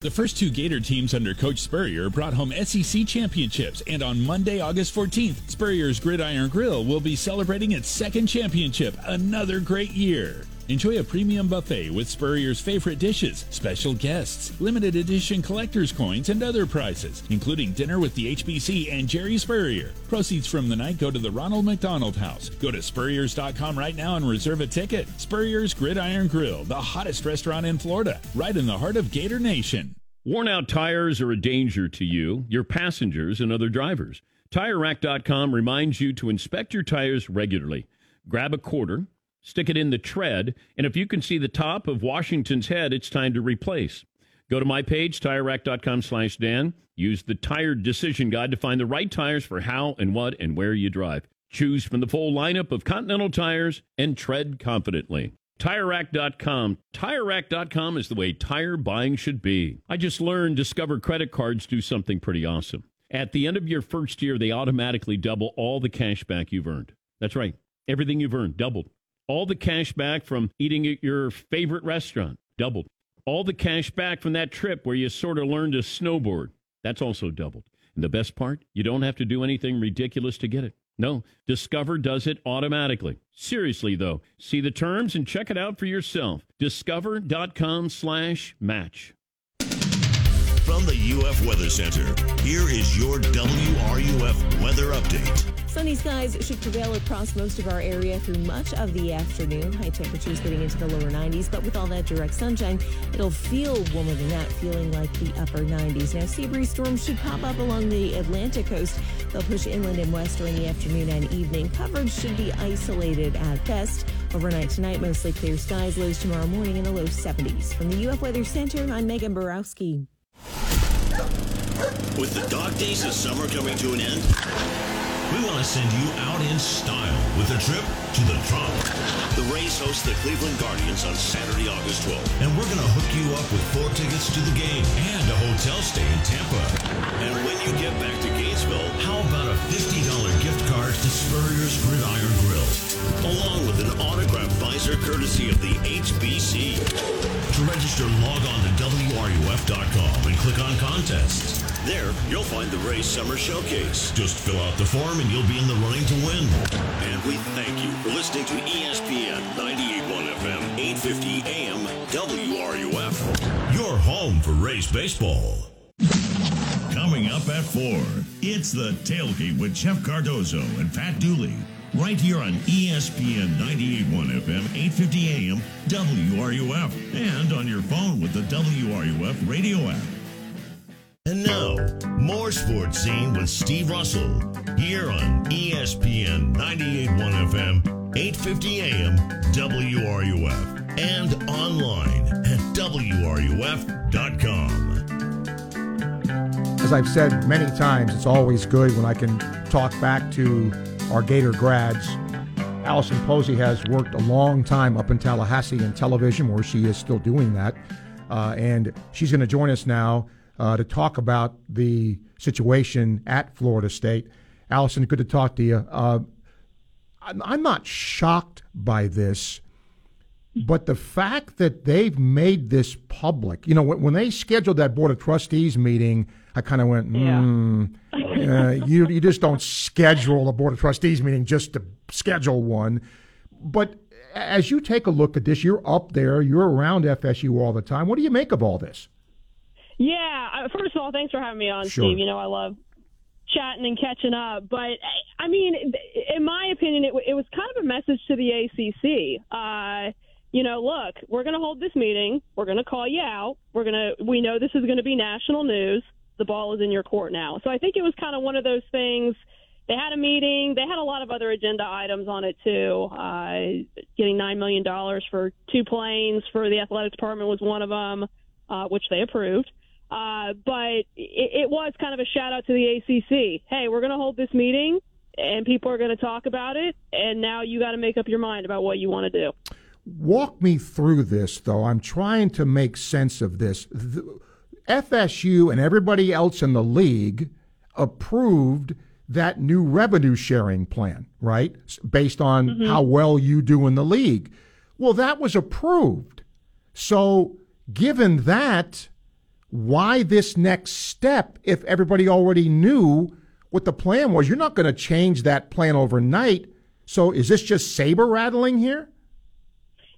Speaker 44: The first two Gator teams under Coach Spurrier brought home SEC championships, and on Monday, August 14th, Spurrier's Gridiron Grill will be celebrating its second championship. Another great year. Enjoy a premium buffet with Spurrier's favorite dishes, special guests, limited edition collector's coins, and other prizes, including dinner with the HBC and Jerri Spurrier. Proceeds from the night go to the Ronald McDonald House. Go to Spurriers.com right now and reserve a ticket. Spurrier's Gridiron Grill, the hottest restaurant in Florida, right in the heart of Gator Nation.
Speaker 45: Worn out tires are a danger to you, your passengers, and other drivers. TireRack.com reminds you to inspect your tires regularly. Grab a quarter, stick it in the tread, and if you can see the top of Washington's head, it's time to replace. Go to my page, TireRack.com slash Dan. Use the Tire Decision Guide to find the right tires for how and what and where you drive. Choose from the full lineup of Continental tires and tread confidently. TireRack.com. TireRack.com is the way tire buying should be. I just learned Discover credit cards do something pretty awesome. At the end of your first year, they automatically double all the cash back you've earned. That's right. Everything you've earned doubled. All the cash back from eating at your favorite restaurant doubled. All the cash back from that trip where you sort of learned to snowboard. That's also doubled. And the best part, you don't have to do anything ridiculous to get it. No, Discover does it automatically. Seriously, though, see the terms and check it out for yourself. Discover.com slash match.
Speaker 1: From the UF Weather Center, here is your WRUF weather update.
Speaker 46: Sunny skies should prevail across most of our area through much of the afternoon. High temperatures getting into the lower 90s, but with all that direct sunshine, it'll feel warmer than that, feeling like the upper 90s. Now, sea breeze storms should pop up along the Atlantic coast. They'll push inland and west during the afternoon and evening. Coverage should be isolated at best. Overnight tonight, mostly clear skies. Lows tomorrow morning in the low 70s. From the UF Weather Center, I'm Megan Borowski.
Speaker 1: With the dog days of summer coming to an end, we want to send you out in style with a trip to the Trop. The Rays host the Cleveland Guardians on Saturday, August 12th, and we're going to hook you up with four tickets to the game and a hotel stay in Tampa. And when you get back to Gainesville, how about a $50 gift card to Spurrier's Gridiron Grill, along with an autographed visor courtesy of the HBC. To register, log on to WRUF.com and click on contests. There, you'll find the Rays Summer Showcase. Just fill out the form and you'll be in the running to win. And we thank you for listening to ESPN 98.1 FM, 850 AM, WRUF. Your home for Rays baseball. Coming up at 4, it's the tailgate with Jeff Cardozo and Pat Dooley. Right here on ESPN 98.1 FM, 850 AM, WRUF. And on your phone with the WRUF radio app. And now, more sports scene with Steve Russell here on ESPN 98.1 FM, 8:50 AM, WRUF, and online at WRUF.com.
Speaker 2: As I've said many times, it's always good when I can talk back to our Gator grads. Alison Posey has worked a long time up in Tallahassee in television, where she is still doing that. Uh, and she's going to join us now uh, to talk about the situation at Florida State. Alison, good to talk to you. Uh, I'm, not shocked by this, but the fact that they've made this public, you know, when they scheduled that Board of Trustees meeting, I kind of went, mm, uh, you, you just don't schedule a Board of Trustees meeting just to schedule one. But as you take a look at this, you're up there, you're around FSU all the time. What do you make of all this?
Speaker 47: Yeah, uh, first of all, thanks for having me on,
Speaker 2: Sure.
Speaker 47: Steve. You know, I love chatting and catching up. But I mean, in my opinion, it, it was kind of a message to the ACC. Uh, you know, look, we're going to hold this meeting. We're going to call you out. We're going to. We know this is going to be national news. The ball is in your court now. So I think it was kind of one of those things. They had a meeting. They had a lot of other agenda items on it too. Uh, getting nine million dollars for two planes for the athletics department was one of them, uh, which they approved. Uh, but it, it was kind of a shout out to the ACC. Hey, we're going to hold this meeting, and people are going to talk about it, and now you got to make up your mind about what you want to do.
Speaker 2: Walk me through this, though. I'm trying to make sense of this. The, FSU and everybody else in the league approved that new revenue sharing plan, right? Based on
Speaker 48: Mhm.
Speaker 2: how well you do in the league. Well, that was approved. So, given that, why this next step if everybody already knew what the plan was? You're not going to change that plan overnight. So, is this just saber rattling here?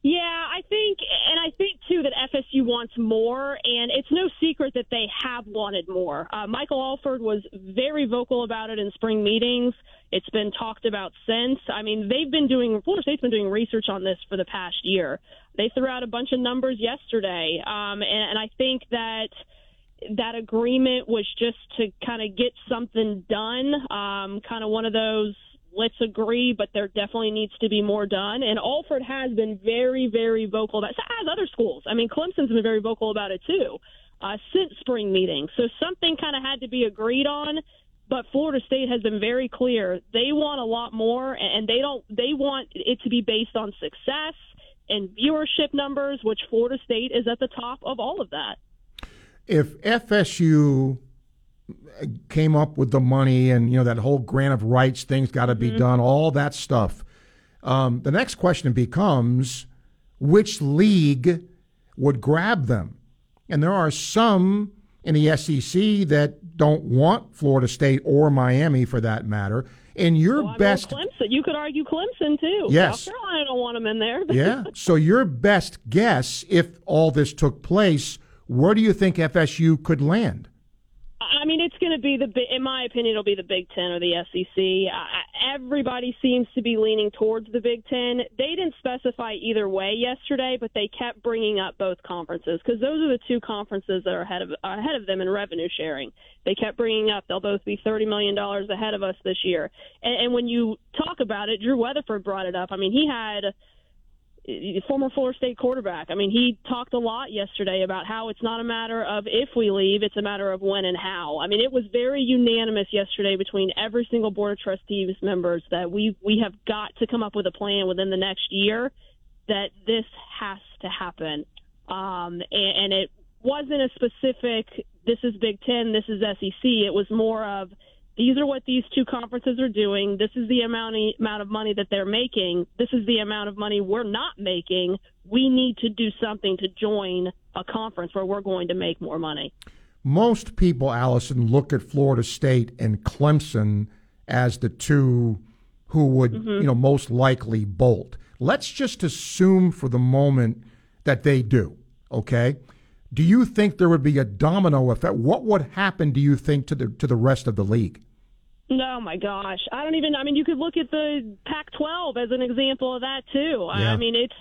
Speaker 47: Yeah, I think, and I think too that FSU wants more, and it's no secret that they have wanted more. Uh, Michael Alford was very vocal about it in spring meetings. It's been talked about since. I mean, they've been doing, Florida State's been doing research on this for the past year. They threw out a bunch of numbers yesterday, um, and, and I think that that agreement was just to kind of get something done, um, kind of one of those let's agree, but there definitely needs to be more done. And Alford has been very, very vocal about, as other schools. I mean, Clemson's been very vocal about it too uh, since spring meetings. So something kind of had to be agreed on. But Florida State has been very clear they want a lot more, and they don't. They want it to be based on success and viewership numbers, which Florida State is at the top of all of that.
Speaker 2: if FSU came up with the money and you know that whole grant of rights thing's got to be
Speaker 47: Mhm.
Speaker 2: done, all that stuff. Um, the next question becomes which league would grab them, and there are some in the SEC that don't want Florida State or Miami for that matter. And your
Speaker 47: well,
Speaker 2: best,
Speaker 47: Clemson. You could argue Clemson too.
Speaker 2: Yes.
Speaker 47: South Carolina don't want them in there.
Speaker 2: yeah. So your best guess, if all this took place, where do you think FSU could land?
Speaker 47: I mean, it's going to be the. In my opinion, it'll be the Big Ten or the SEC. everybody seems to be leaning towards the Big Ten. They didn't specify either way yesterday, but they kept bringing up both conferences because those are the two conferences that are ahead of ahead of them in revenue sharing. They kept bringing up they'll both be thirty million dollars ahead of us this year. And, and when you talk about it, Drew Weatherford brought it up. I mean, he had former Florida State quarterback. I mean, he talked a lot yesterday about how it's not a matter of if we leave, it's a matter of when and how. I mean, it was very unanimous yesterday between every single board of trustees members that we we have got to come up with a plan within the next year that this has to happen. Um, and, and it wasn't a specific. This is Big Ten. This is SEC. It was more of these are what these two conferences are doing. This is the amount of, amount of money that they're making. This is the amount of money we're not making. We need to do something to join a conference where we're going to make more money.
Speaker 2: Most people, Alison, look at Florida State and Clemson as the two who would, mm-hmm. you know, most likely bolt. Let's just assume for the moment that they do. Okay, do you think there would be a domino effect? What would happen? Do you think to the to the rest of the league?
Speaker 47: Oh my gosh, I don't even. I mean, you could look at the Pac-12 as an example of that too. Yeah. I mean, it's.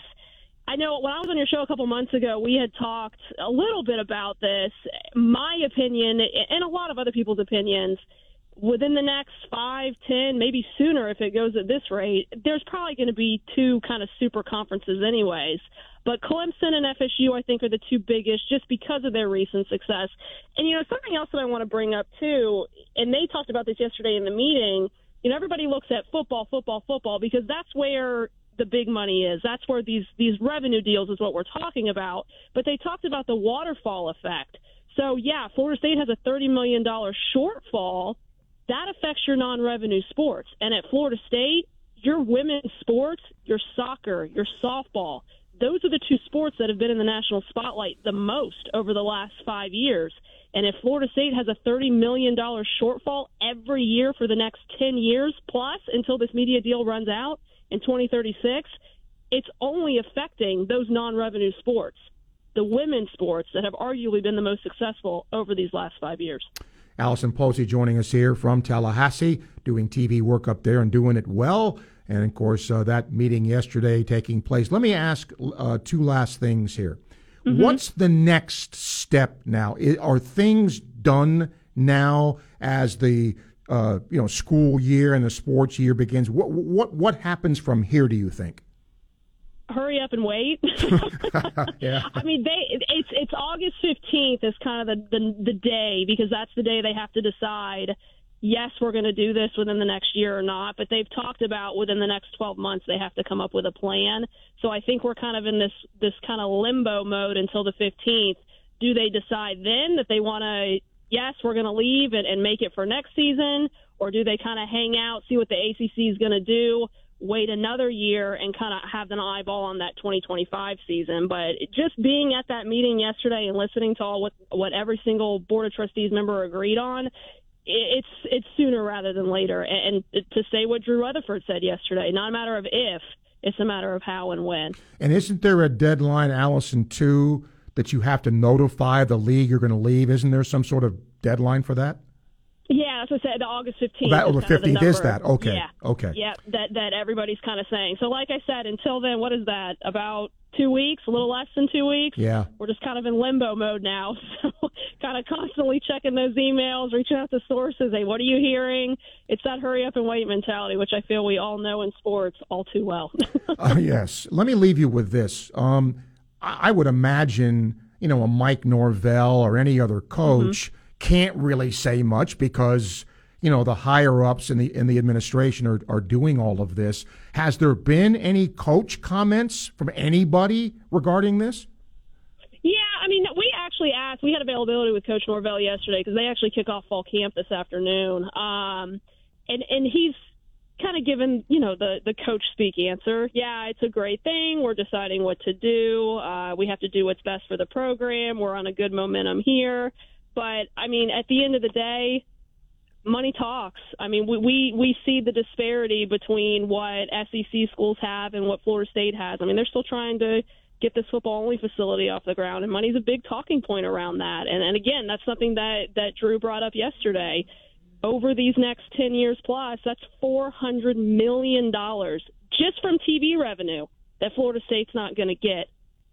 Speaker 47: I know when I was on your show a couple months ago, we had talked a little bit about this. My opinion, and a lot of other people's opinions, within the next five, ten, maybe sooner, if it goes at this rate, there's probably going to be two kind of super conferences, anyways. But Clemson and FSU, I think, are the two biggest just because of their recent success. And, you know, something else that I want to bring up, too, and they talked about this yesterday in the meeting. You know, everybody looks at football, football, football, because that's where the big money is. That's where these, these revenue deals is what we're talking about. But they talked about the waterfall effect. So, yeah, Florida State has a $30 million shortfall. That affects your non revenue sports. And at Florida State, your women's sports, your soccer, your softball, those are the two sports that have been in the national spotlight the most over the last five years. And if Florida State has a $30 million shortfall every year for the next 10 years plus until this media deal runs out in 2036, it's only affecting those non revenue sports, the women's sports that have arguably been the most successful over these last five years.
Speaker 2: Alison Posey joining us here from Tallahassee, doing TV work up there and doing it well. And of course, uh, that meeting yesterday taking place. Let me ask uh, two last things here. Mm-hmm. What's the next step now? Are things done now as the uh, you know school year and the sports year begins? What what what happens from here? Do you think?
Speaker 47: Hurry up and wait. yeah. I mean, they it's it's August fifteenth is kind of the, the the day because that's the day they have to decide yes, we're going to do this within the next year or not, but they've talked about within the next 12 months they have to come up with a plan. So I think we're kind of in this this kind of limbo mode until the 15th. Do they decide then that they want to yes, we're going to leave and, and make it for next season, or do they kind of hang out, see what the ACC is going to do, wait another year and kind of have an eyeball on that 2025 season? But just being at that meeting yesterday and listening to all what what every single board of trustees member agreed on, it's it's sooner rather than later. And to say what Drew Weatherford said yesterday, not a matter of if, it's a matter of how and when.
Speaker 2: And isn't there a deadline, Alison, too, that you have to notify the league you're going to leave? Isn't there some sort of deadline for that?
Speaker 47: Yeah, as I said, the August 15th.
Speaker 2: Oh, that, the 15th is that. Okay.
Speaker 47: Yeah.
Speaker 2: Okay.
Speaker 47: Yeah, that, that everybody's kind of saying. So, like I said, until then, what is that? About two weeks, a little less than two weeks.
Speaker 2: Yeah.
Speaker 47: We're just kind of in limbo mode now. So, kind of constantly checking those emails, reaching out to sources. Hey, what are you hearing? It's that hurry up and wait mentality, which I feel we all know in sports all too well.
Speaker 2: uh, yes. Let me leave you with this. Um, I would imagine, you know, a Mike Norvell or any other coach. Mm-hmm can't really say much because you know the higher ups in the in the administration are, are doing all of this. Has there been any coach comments from anybody regarding this?
Speaker 47: Yeah, I mean, we actually asked. We had availability with Coach Norvell yesterday because they actually kick off fall camp this afternoon, um, and and he's kind of given you know the the coach speak answer. Yeah, it's a great thing. We're deciding what to do. Uh, we have to do what's best for the program. We're on a good momentum here But I mean, at the end of the day, money talks. I mean, we we, we see the disparity between what SEC schools have and what Florida State has. I mean, they're still trying to get this football only facility off the ground, and money's a big talking point around that. And and again, that's something that that Drew brought up yesterday. Over these next ten years plus, that's four hundred million dollars just from TV revenue that Florida State's not going to get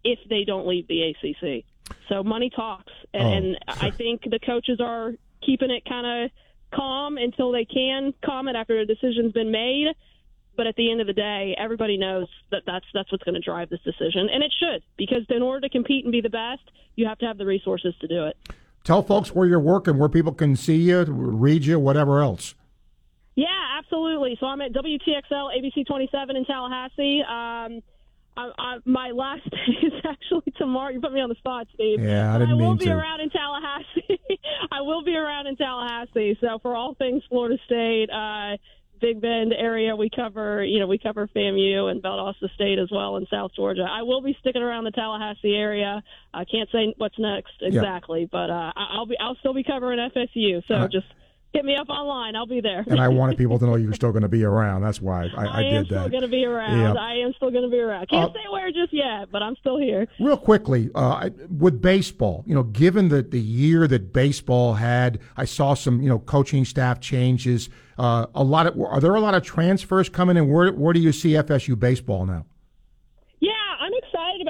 Speaker 47: if they don't leave the ACC. So money talks, and,
Speaker 2: Oh.
Speaker 47: and I think the coaches are keeping it kind of calm until they can calm it after a decision's been made. But at the end of the day, everybody knows that that's that's what's going to drive this decision, and it should because in order to compete and be the best, you have to have the resources to do it.
Speaker 2: Tell folks where you're working, where people can see you, read you, whatever else.
Speaker 47: Yeah, absolutely. So I'm at WTXL ABC 27 in Tallahassee. Um, I, I, my last day is actually tomorrow. You put me on the spot, Steve.
Speaker 2: Yeah, I didn't
Speaker 47: will
Speaker 2: mean
Speaker 47: be
Speaker 2: to.
Speaker 47: around in Tallahassee. I will be around in Tallahassee. So for all things Florida State, uh, Big Bend area, we cover. You know, we cover FAMU and Valdosta State as well in South Georgia. I will be sticking around the Tallahassee area. I can't say what's next exactly, but uh, I- I'll be. I'll still be covering FSU. So
Speaker 2: Uh,
Speaker 47: just hit me up online. I'll be there.
Speaker 2: And I wanted people to know you're still going to be around. That's why I, I, did that.
Speaker 47: I, am still going to be around. I am still going to be around. Can't
Speaker 2: Uh,
Speaker 47: say where just yet, but I'm still here.
Speaker 2: Real quickly, uh, with baseball, you know, given the, the year that baseball had, I saw some, you know, coaching staff changes. Uh, a lot of are there a lot of transfers coming in? Where where do you see FSU baseball now?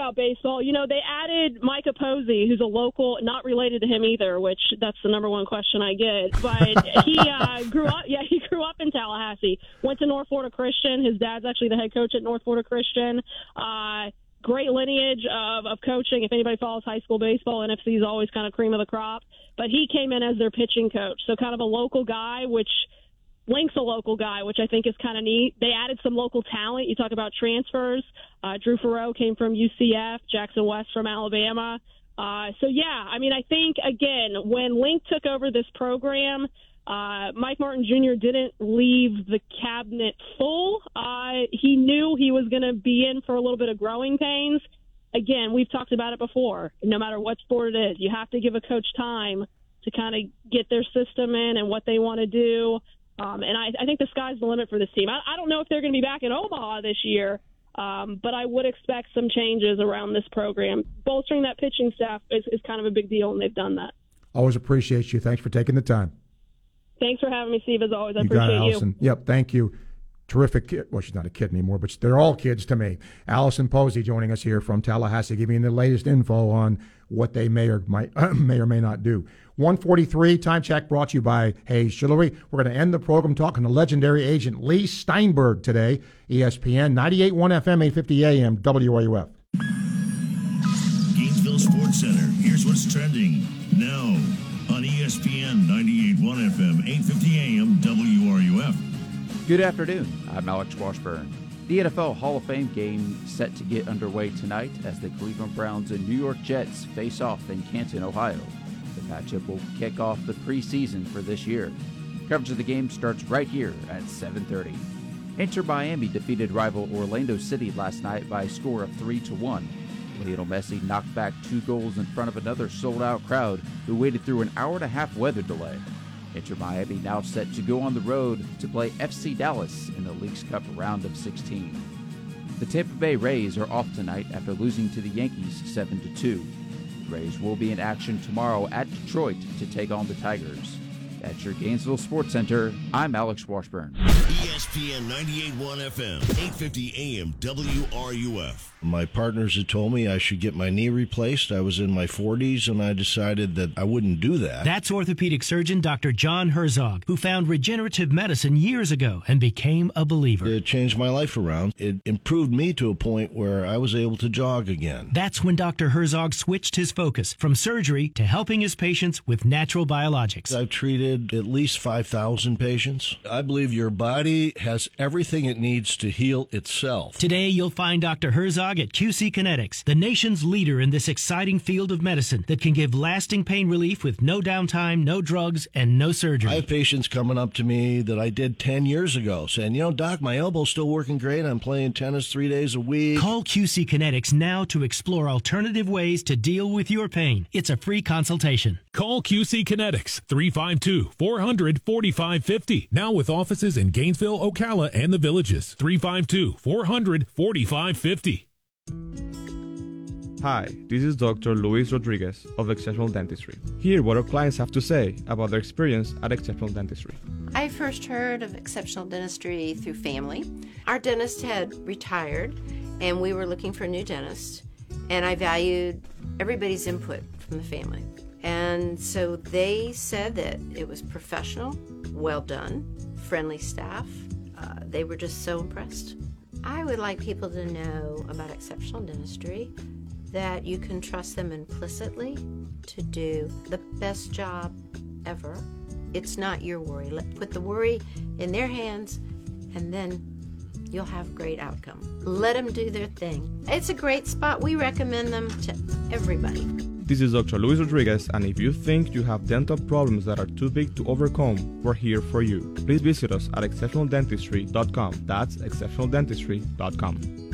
Speaker 47: Yeah, I'm excited about baseball. You know, they added Micah Posey, who's a local, not related to him either, which that's the number one question I get. But he uh, grew up, yeah, he grew up in Tallahassee. Went to North Florida Christian. His dad's actually the head coach at North Florida Christian. Uh, great lineage of, of coaching. If anybody follows high school baseball, NFC is always kind of cream of the crop. But he came in as their pitching coach, so kind of a local guy, which Link's a local guy, which I think is kind of neat. They added some local talent. You talk about transfers. Uh, Drew Faurot came from UCF, Jackson West from Alabama. Uh, so, yeah, I mean, I think, again, when Link took over this program, uh, Mike Martin Jr. didn't leave the cabinet full. Uh, he knew he was going to be in for a little bit of growing pains. Again, we've talked about it before. No matter what sport it is, you have to give a coach time to kind of get their system in and what they want to do. Um, and I, I think the sky's the limit for this team. I, I don't know if they're going to be back in Omaha this year, um, but I would expect some changes around this program. Bolstering that pitching staff is, is kind of a big deal, and they've done that.
Speaker 2: Always appreciate you. Thanks for taking the time.
Speaker 47: Thanks for having me, Steve. As always, I
Speaker 2: you got
Speaker 47: appreciate
Speaker 2: it,
Speaker 47: you.
Speaker 2: Alison. Yep, thank you. Terrific kid. Well, she's not a kid anymore, but they're all kids to me. Alison Posey joining us here from Tallahassee, giving the latest info on what they may or might may or may not do. 143 time check brought to you by Hayes Jewelry. We're going to end the program talking to legendary agent Leigh Steinberg today. ESPN 98.1 FM 850 AM WRUF.
Speaker 1: Gainesville Sports Center. Here's what's trending now on ESPN 98.1 FM, 850 AM, WRUF.
Speaker 35: Good afternoon. I'm Alex Washburn. The NFL Hall of Fame game set to get underway tonight as the Cleveland Browns and New York Jets face off in Canton, Ohio. Matchup will kick off the preseason for this year. Coverage of the game starts right here at 7:30. Inter Miami defeated rival Orlando City last night by a score of 3 to 1. Lionel Messi knocked back two goals in front of another sold-out crowd who waited through an hour and a half weather delay. Inter Miami now set to go on the road to play FC Dallas in the Leagues Cup round of 16. The Tampa Bay Rays are off tonight after losing to the Yankees 7 to 2. Rays will be in action tomorrow at Detroit to take on the Tigers. At your Gainesville Sports Center, I'm Alex Washburn.
Speaker 1: ESPN 98.1 FM, 850 AM, WRUF.
Speaker 49: My partners had told me I should get my knee replaced. I was in my 40s and I decided that I wouldn't do that.
Speaker 36: That's orthopedic surgeon Dr. John Herzog, who found regenerative medicine years ago and became a believer.
Speaker 49: It changed my life around. It improved me to a point where I was able to jog again.
Speaker 36: That's when Dr. Herzog switched his focus from surgery to helping his patients with natural biologics.
Speaker 49: I've treated at least 5,000 patients. I believe your body has everything it needs to heal itself.
Speaker 36: Today, you'll find Dr. Herzog jog at QC Kinetics, the nation's leader in this exciting field of medicine that can give lasting pain relief with no downtime, no drugs, and no surgery.
Speaker 49: I have patients coming up to me that I did 10 years ago saying, you know, doc, my elbow's still working great. I'm playing tennis three days a week.
Speaker 36: Call QC Kinetics now to explore alternative ways to deal with your pain. It's a free consultation.
Speaker 50: Call QC Kinetics 352 400 4550. Now with offices in Gainesville, Ocala, and the villages. 352 400 4550.
Speaker 51: Hi, this is Dr. Luis Rodriguez of Exceptional Dentistry. Hear what our clients have to say about their experience at Exceptional Dentistry.
Speaker 52: I first heard of Exceptional Dentistry through family. Our dentist had retired, and we were looking for a new dentist, and I valued everybody's input from the family. And so they said that it was professional, well done, friendly staff. Uh, they were just so impressed. I would like people to know about exceptional dentistry that you can trust them implicitly to do the best job ever. It's not your worry. Let put the worry in their hands and then you'll have great outcome. Let them do their thing. It's a great spot. We recommend them to everybody.
Speaker 51: This is Dr. Luis Rodriguez, and if you think you have dental problems that are too big to overcome, we're here for you. Please visit us at exceptionaldentistry.com. That's exceptionaldentistry.com.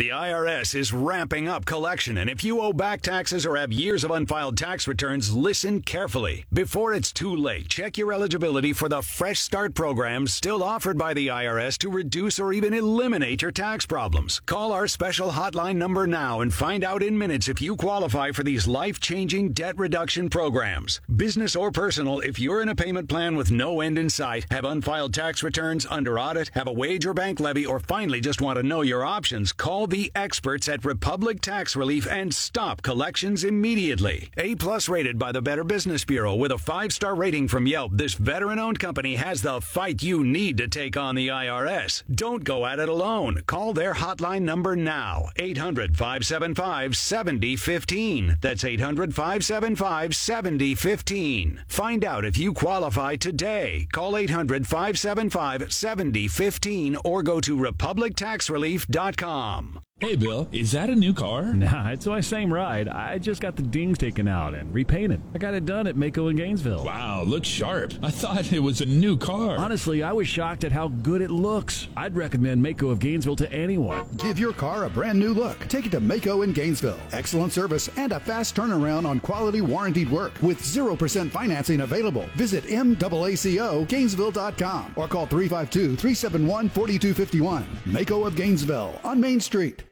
Speaker 7: The IRS is ramping up collection, and if you owe back taxes or have years of unfiled tax returns, listen carefully. Before it's too late, check your eligibility for the Fresh Start program still offered by the IRS to reduce or even eliminate your tax problems. Call our special hotline number now and find out in minutes if you qualify for these life changing debt reduction programs. Business or personal, if you're in a payment plan with no end in sight, have unfiled tax returns, under audit, have a wage or bank levy, or finally just want to know your options, call the experts at Republic Tax Relief and stop collections immediately. A plus rated by the Better Business Bureau with a five star rating from Yelp, this veteran owned company has the fight you need to take on the IRS. Don't go at it alone. Call their hotline number now 800 575 7015. That's 800 575 7015. Find out if you qualify today. Call 800 575 7015 or go to republictaxrelief.com.
Speaker 44: Hey, Bill, is that a new car?
Speaker 53: Nah, it's my same ride. I just got the dings taken out and repainted. I got it done at MAACO in Gainesville.
Speaker 44: Wow, looks sharp. I thought it was a new car.
Speaker 53: Honestly, I was shocked at how good it looks. I'd recommend MAACO of Gainesville to anyone.
Speaker 27: Give your car a brand new look. Take it to MAACO in Gainesville. Excellent service and a fast turnaround on quality warranted work with 0% financing available. Visit MAACO Gainesville.com or call 352 371 4251. MAACO of Gainesville on Main Street.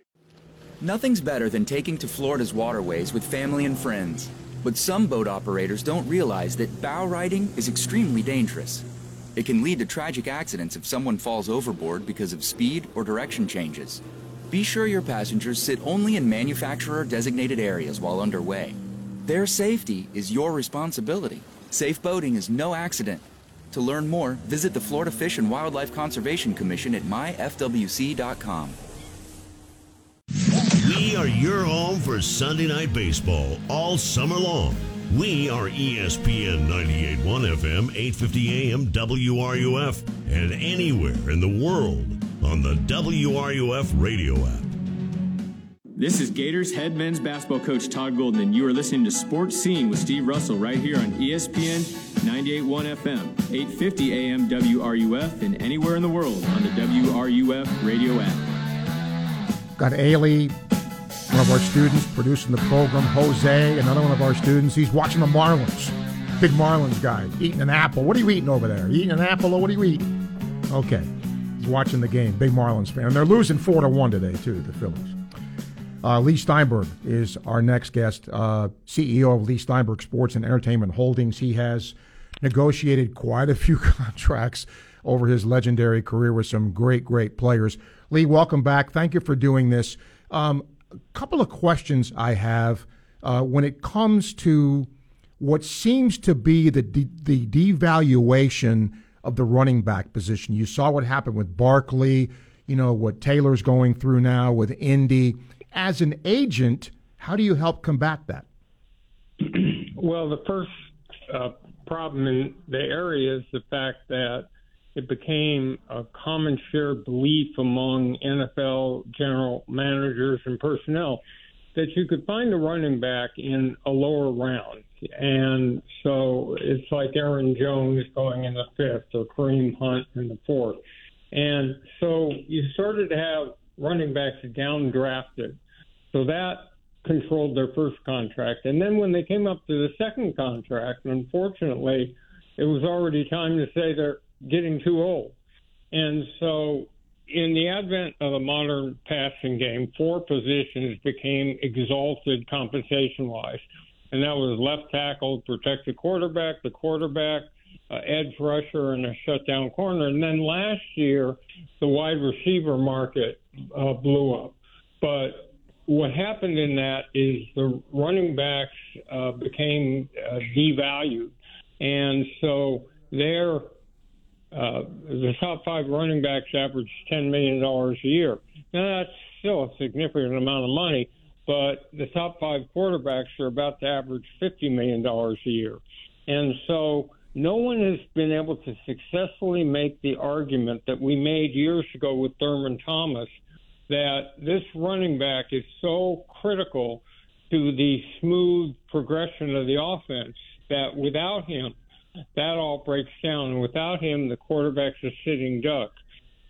Speaker 54: Nothing's better than taking to Florida's waterways with family and friends. But some boat operators don't realize that bow riding is extremely dangerous. It can lead to tragic accidents if someone falls overboard because of speed or direction changes. Be sure your passengers sit only in manufacturer designated areas while underway. Their safety is your responsibility. Safe boating is no accident. To learn more, visit the Florida Fish and Wildlife Conservation Commission at myfwc.com.
Speaker 1: We are your home for Sunday night baseball all summer long. We are ESPN 98.1 FM, 850 AM WRUF, and anywhere in the world on the WRUF radio app.
Speaker 55: This is Gators head men's basketball coach Todd Golden, and you are listening to Sports Scene with Steve Russell right here on ESPN 98.1 FM, 850 AM WRUF, and anywhere in the world on the WRUF radio app.
Speaker 2: Got Ailey, one of our students, producing the program. Jose, another one of our students. He's watching the Marlins. Big Marlins guy, eating an apple. What are you eating over there? Eating an apple or what are you eating? Okay. He's watching the game. Big Marlins fan. And they're losing 4 to 1 today, too, the Phillies. Uh, Leigh Steinberg is our next guest, uh, CEO of Leigh Steinberg Sports and Entertainment Holdings. He has negotiated quite a few contracts over his legendary career with some great, great players. Leigh, welcome back. Thank you for doing this. Um, a couple of questions I have uh, when it comes to what seems to be the de- the devaluation of the running back position. You saw what happened with Barkley. You know what Taylor's going through now with Indy. As an agent, how do you help combat that?
Speaker 56: Well, the first uh, problem in the area is the fact that it became a common shared belief among NFL general managers and personnel that you could find a running back in a lower round. And so it's like Aaron Jones going in the fifth or Kareem Hunt in the fourth. And so you started to have running backs down drafted. So that controlled their first contract. And then when they came up to the second contract, unfortunately, it was already time to say they're getting too old. And so in the advent of a modern passing game, four positions became exalted compensation wise. And that was left tackle, protect the quarterback, the quarterback, uh, edge rusher, and a shutdown corner. And then last year, the wide receiver market uh, blew up. But what happened in that is the running backs uh, became uh, devalued. And so they're uh, the top five running backs average $10 million a year. Now, that's still a significant amount of money, but the top five quarterbacks are about to average $50 million a year. And so no one has been able to successfully make the argument that we made years ago with Thurman Thomas that this running back is so critical to the smooth progression of the offense that without him, that all breaks down. And without him, the quarterback's a sitting duck.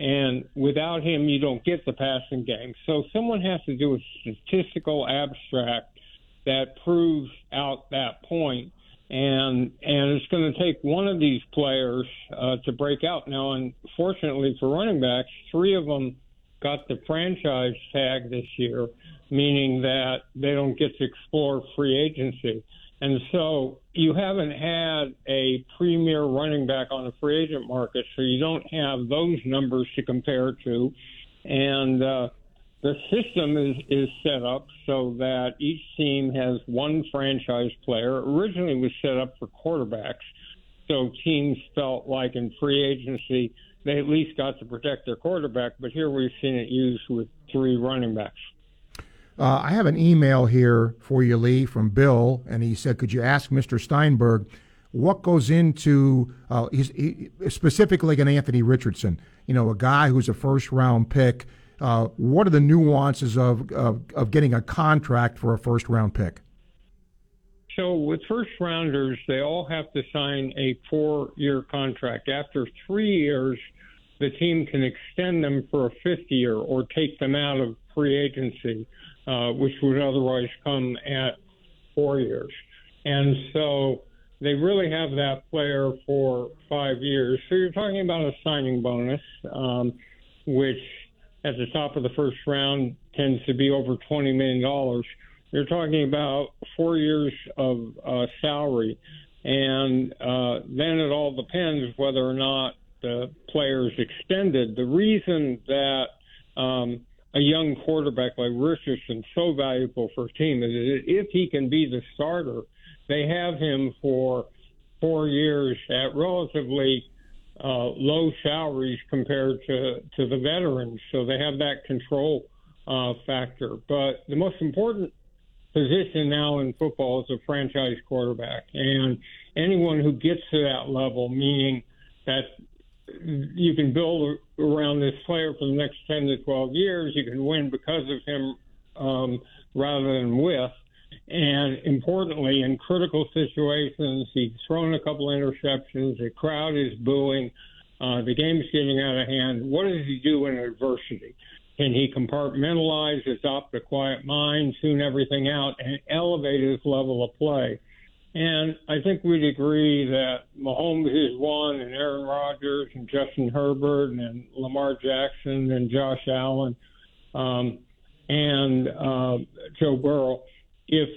Speaker 56: And without him, you don't get the passing game. So someone has to do a statistical abstract that proves out that point. And and it's going to take one of these players uh, to break out. Now, unfortunately for running backs, three of them got the franchise tag this year, meaning that they don't get to explore free agency. And so you haven't had a premier running back on the free agent market, so you don't have those numbers to compare to. And uh, the system is, is set up so that each team has one franchise player. Originally, was set up for quarterbacks, so teams felt like in free agency they at least got to protect their quarterback. But here we've seen it used with three running backs.
Speaker 2: Uh, I have an email here for you, Leigh, from Bill, and he said, "Could you ask Mr. Steinberg what goes into uh, he's he, specifically an Anthony Richardson? You know, a guy who's a first round pick. Uh, what are the nuances of, of of getting a contract for a first round pick?"
Speaker 56: So with first rounders, they all have to sign a four year contract. After three years, the team can extend them for a fifth year or take them out of free agency. Uh, which would otherwise come at four years. And so they really have that player for five years. So you're talking about a signing bonus, um, which at the top of the first round tends to be over $20 million. You're talking about four years of uh, salary. And uh, then it all depends whether or not the player is extended. The reason that um, a young quarterback like Richardson so valuable for a team is if he can be the starter, they have him for four years at relatively uh, low salaries compared to, to the veterans. So they have that control uh, factor. But the most important position now in football is a franchise quarterback. And anyone who gets to that level, meaning that you can build around this player for the next 10 to 12 years. You can win because of him um, rather than with. And importantly, in critical situations, he's thrown a couple interceptions. The crowd is booing. Uh, the game's getting out of hand. What does he do in adversity? Can he compartmentalize, adopt a quiet mind, tune everything out, and elevate his level of play? And I think we'd agree that Mahomes is one, and Aaron Rodgers, and Justin Herbert, and Lamar Jackson, and Josh Allen, um, and uh, Joe Burrow. If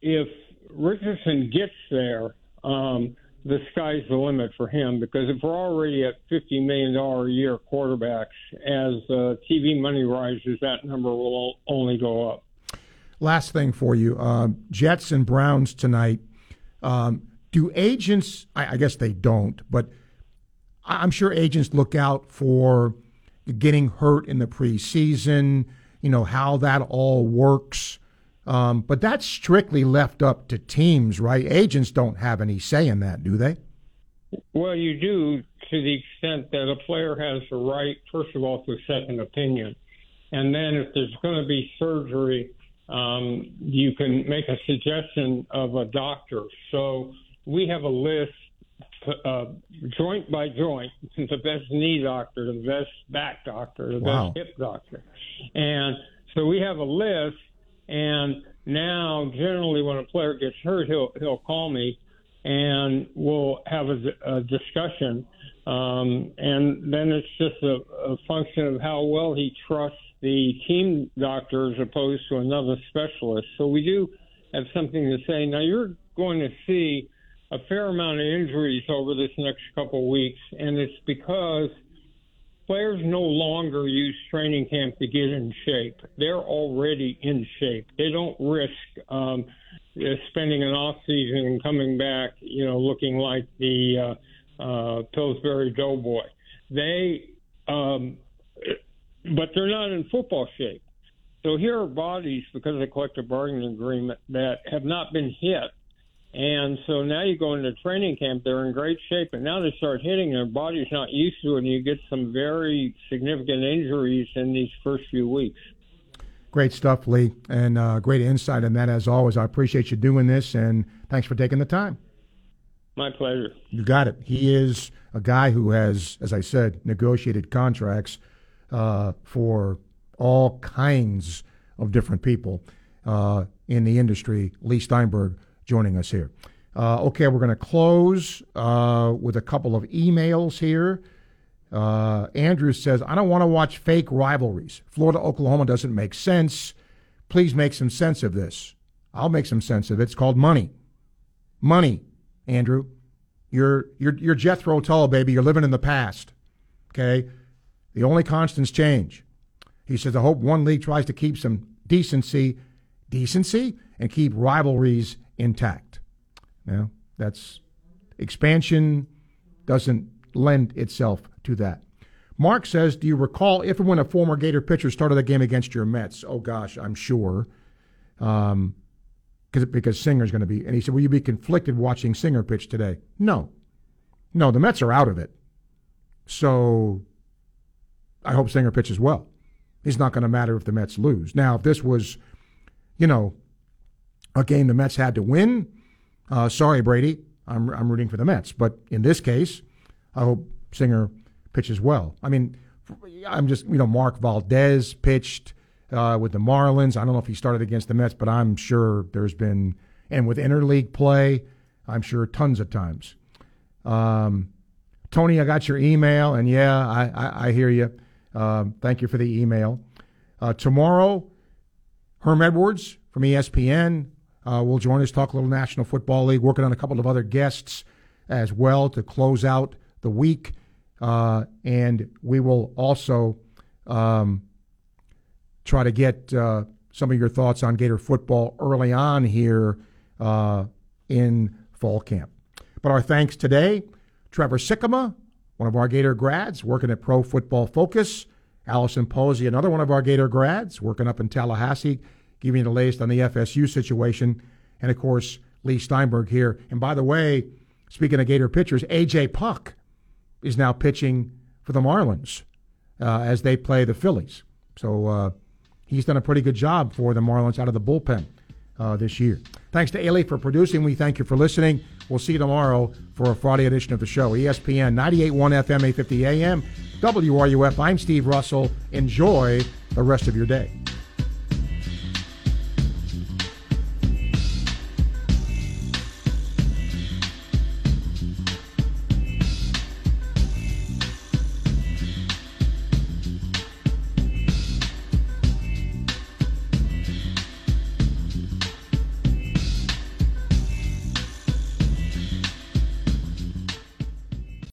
Speaker 56: if Richardson gets there, um, the sky's the limit for him because if we're already at fifty million dollar a year quarterbacks, as uh, TV money rises, that number will only go up.
Speaker 2: Last thing for you, uh, Jets and Browns tonight. Um, do agents? I, I guess they don't, but I'm sure agents look out for getting hurt in the preseason. You know how that all works. Um, but that's strictly left up to teams, right? Agents don't have any say in that, do they?
Speaker 56: Well, you do to the extent that a player has the right, first of all, to a second opinion. And then if there's going to be surgery, um, you can make a suggestion of a doctor. So we have a list, uh, joint by joint, the best knee doctor, the best back doctor, the
Speaker 2: Wow.
Speaker 56: best hip doctor. And so we have a list, and now generally when a player gets hurt, he'll he'll call me, and we'll have a, a discussion, um, and then it's just a, a function of how well he trusts the team doctor as opposed to another specialist. So we do have something to say. Now you're going to see a fair amount of injuries over this next couple of weeks, and it's because players no longer use training camp to get in shape. They're already in shape. They don't risk um, spending an off season and coming back, you know, looking like the uh, uh, Pillsbury Doughboy. They, um, but they're not in football shape. So here are bodies because of the collective bargaining agreement that have not been hit. And so now you go into training camp, they're in great shape, and now they start hitting, their body's not used to it, and you get some very significant injuries in these first few weeks.
Speaker 2: Great stuff, Leigh, and uh, great insight on that as always. I appreciate you doing this, and thanks for taking the time.
Speaker 56: My pleasure.
Speaker 2: You got it. He is a guy who has, as I said, negotiated contracts uh, for all kinds of different people uh, in the industry. Leigh Steinberg joining us here. Uh, okay, we're going to close uh, with a couple of emails here. Uh, Andrew says, I don't want to watch fake rivalries. Florida Oklahoma doesn't make sense. Please make some sense of this. I'll make some sense of it. It's called money. Money, Andrew. You're, you're, you're Jethro Tull, baby. You're living in the past. Okay? The only constants change. He says, I hope one league tries to keep some decency, decency, and keep rivalries intact. Now, that's expansion doesn't lend itself to that. Mark says, Do you recall if and when a former Gator pitcher started a game against your Mets? Oh, gosh, I'm sure. Um, cause, because Singer's going to be. And he said, Will you be conflicted watching Singer pitch today? No. No, the Mets are out of it. So I hope Singer pitches well. It's not going to matter if the Mets lose. Now, if this was, you know, a game the Mets had to win, uh, sorry, Brady, I'm, I'm rooting for the Mets. But in this case, I hope Singer pitches well. I mean, I'm just, you know, Mark Valdez pitched uh, with the Marlins. I don't know if he started against the Mets, but I'm sure there's been, and with interleague play, I'm sure tons of times. Um, Tony, I got your email, and yeah, I, I, I hear you. Um, thank you for the email. Uh, tomorrow, Herm Edwards from ESPN uh, will join us, talk a little National Football League, working on a couple of other guests as well to close out the week. Uh, and we will also um, try to get uh, some of your thoughts on Gator football early on here uh, in fall camp. But our thanks today, Trevor Sikkema, one of our Gator grads working at Pro Football Focus, Alison Posey, another one of our Gator grads working up in Tallahassee, giving you the latest on the FSU situation, and of course, Leigh Steinberg here. And by the way, speaking of Gator pitchers, AJ Puk is now pitching for the Marlins uh, as they play the Phillies. So uh, he's done a pretty good job for the Marlins out of the bullpen uh, this year. Thanks to Ailey for producing. We thank you for listening. We'll see you tomorrow for a Friday edition of the show. ESPN 98.1 FM, 850 AM, WRUF. I'm Steve Russell. Enjoy the rest of your day.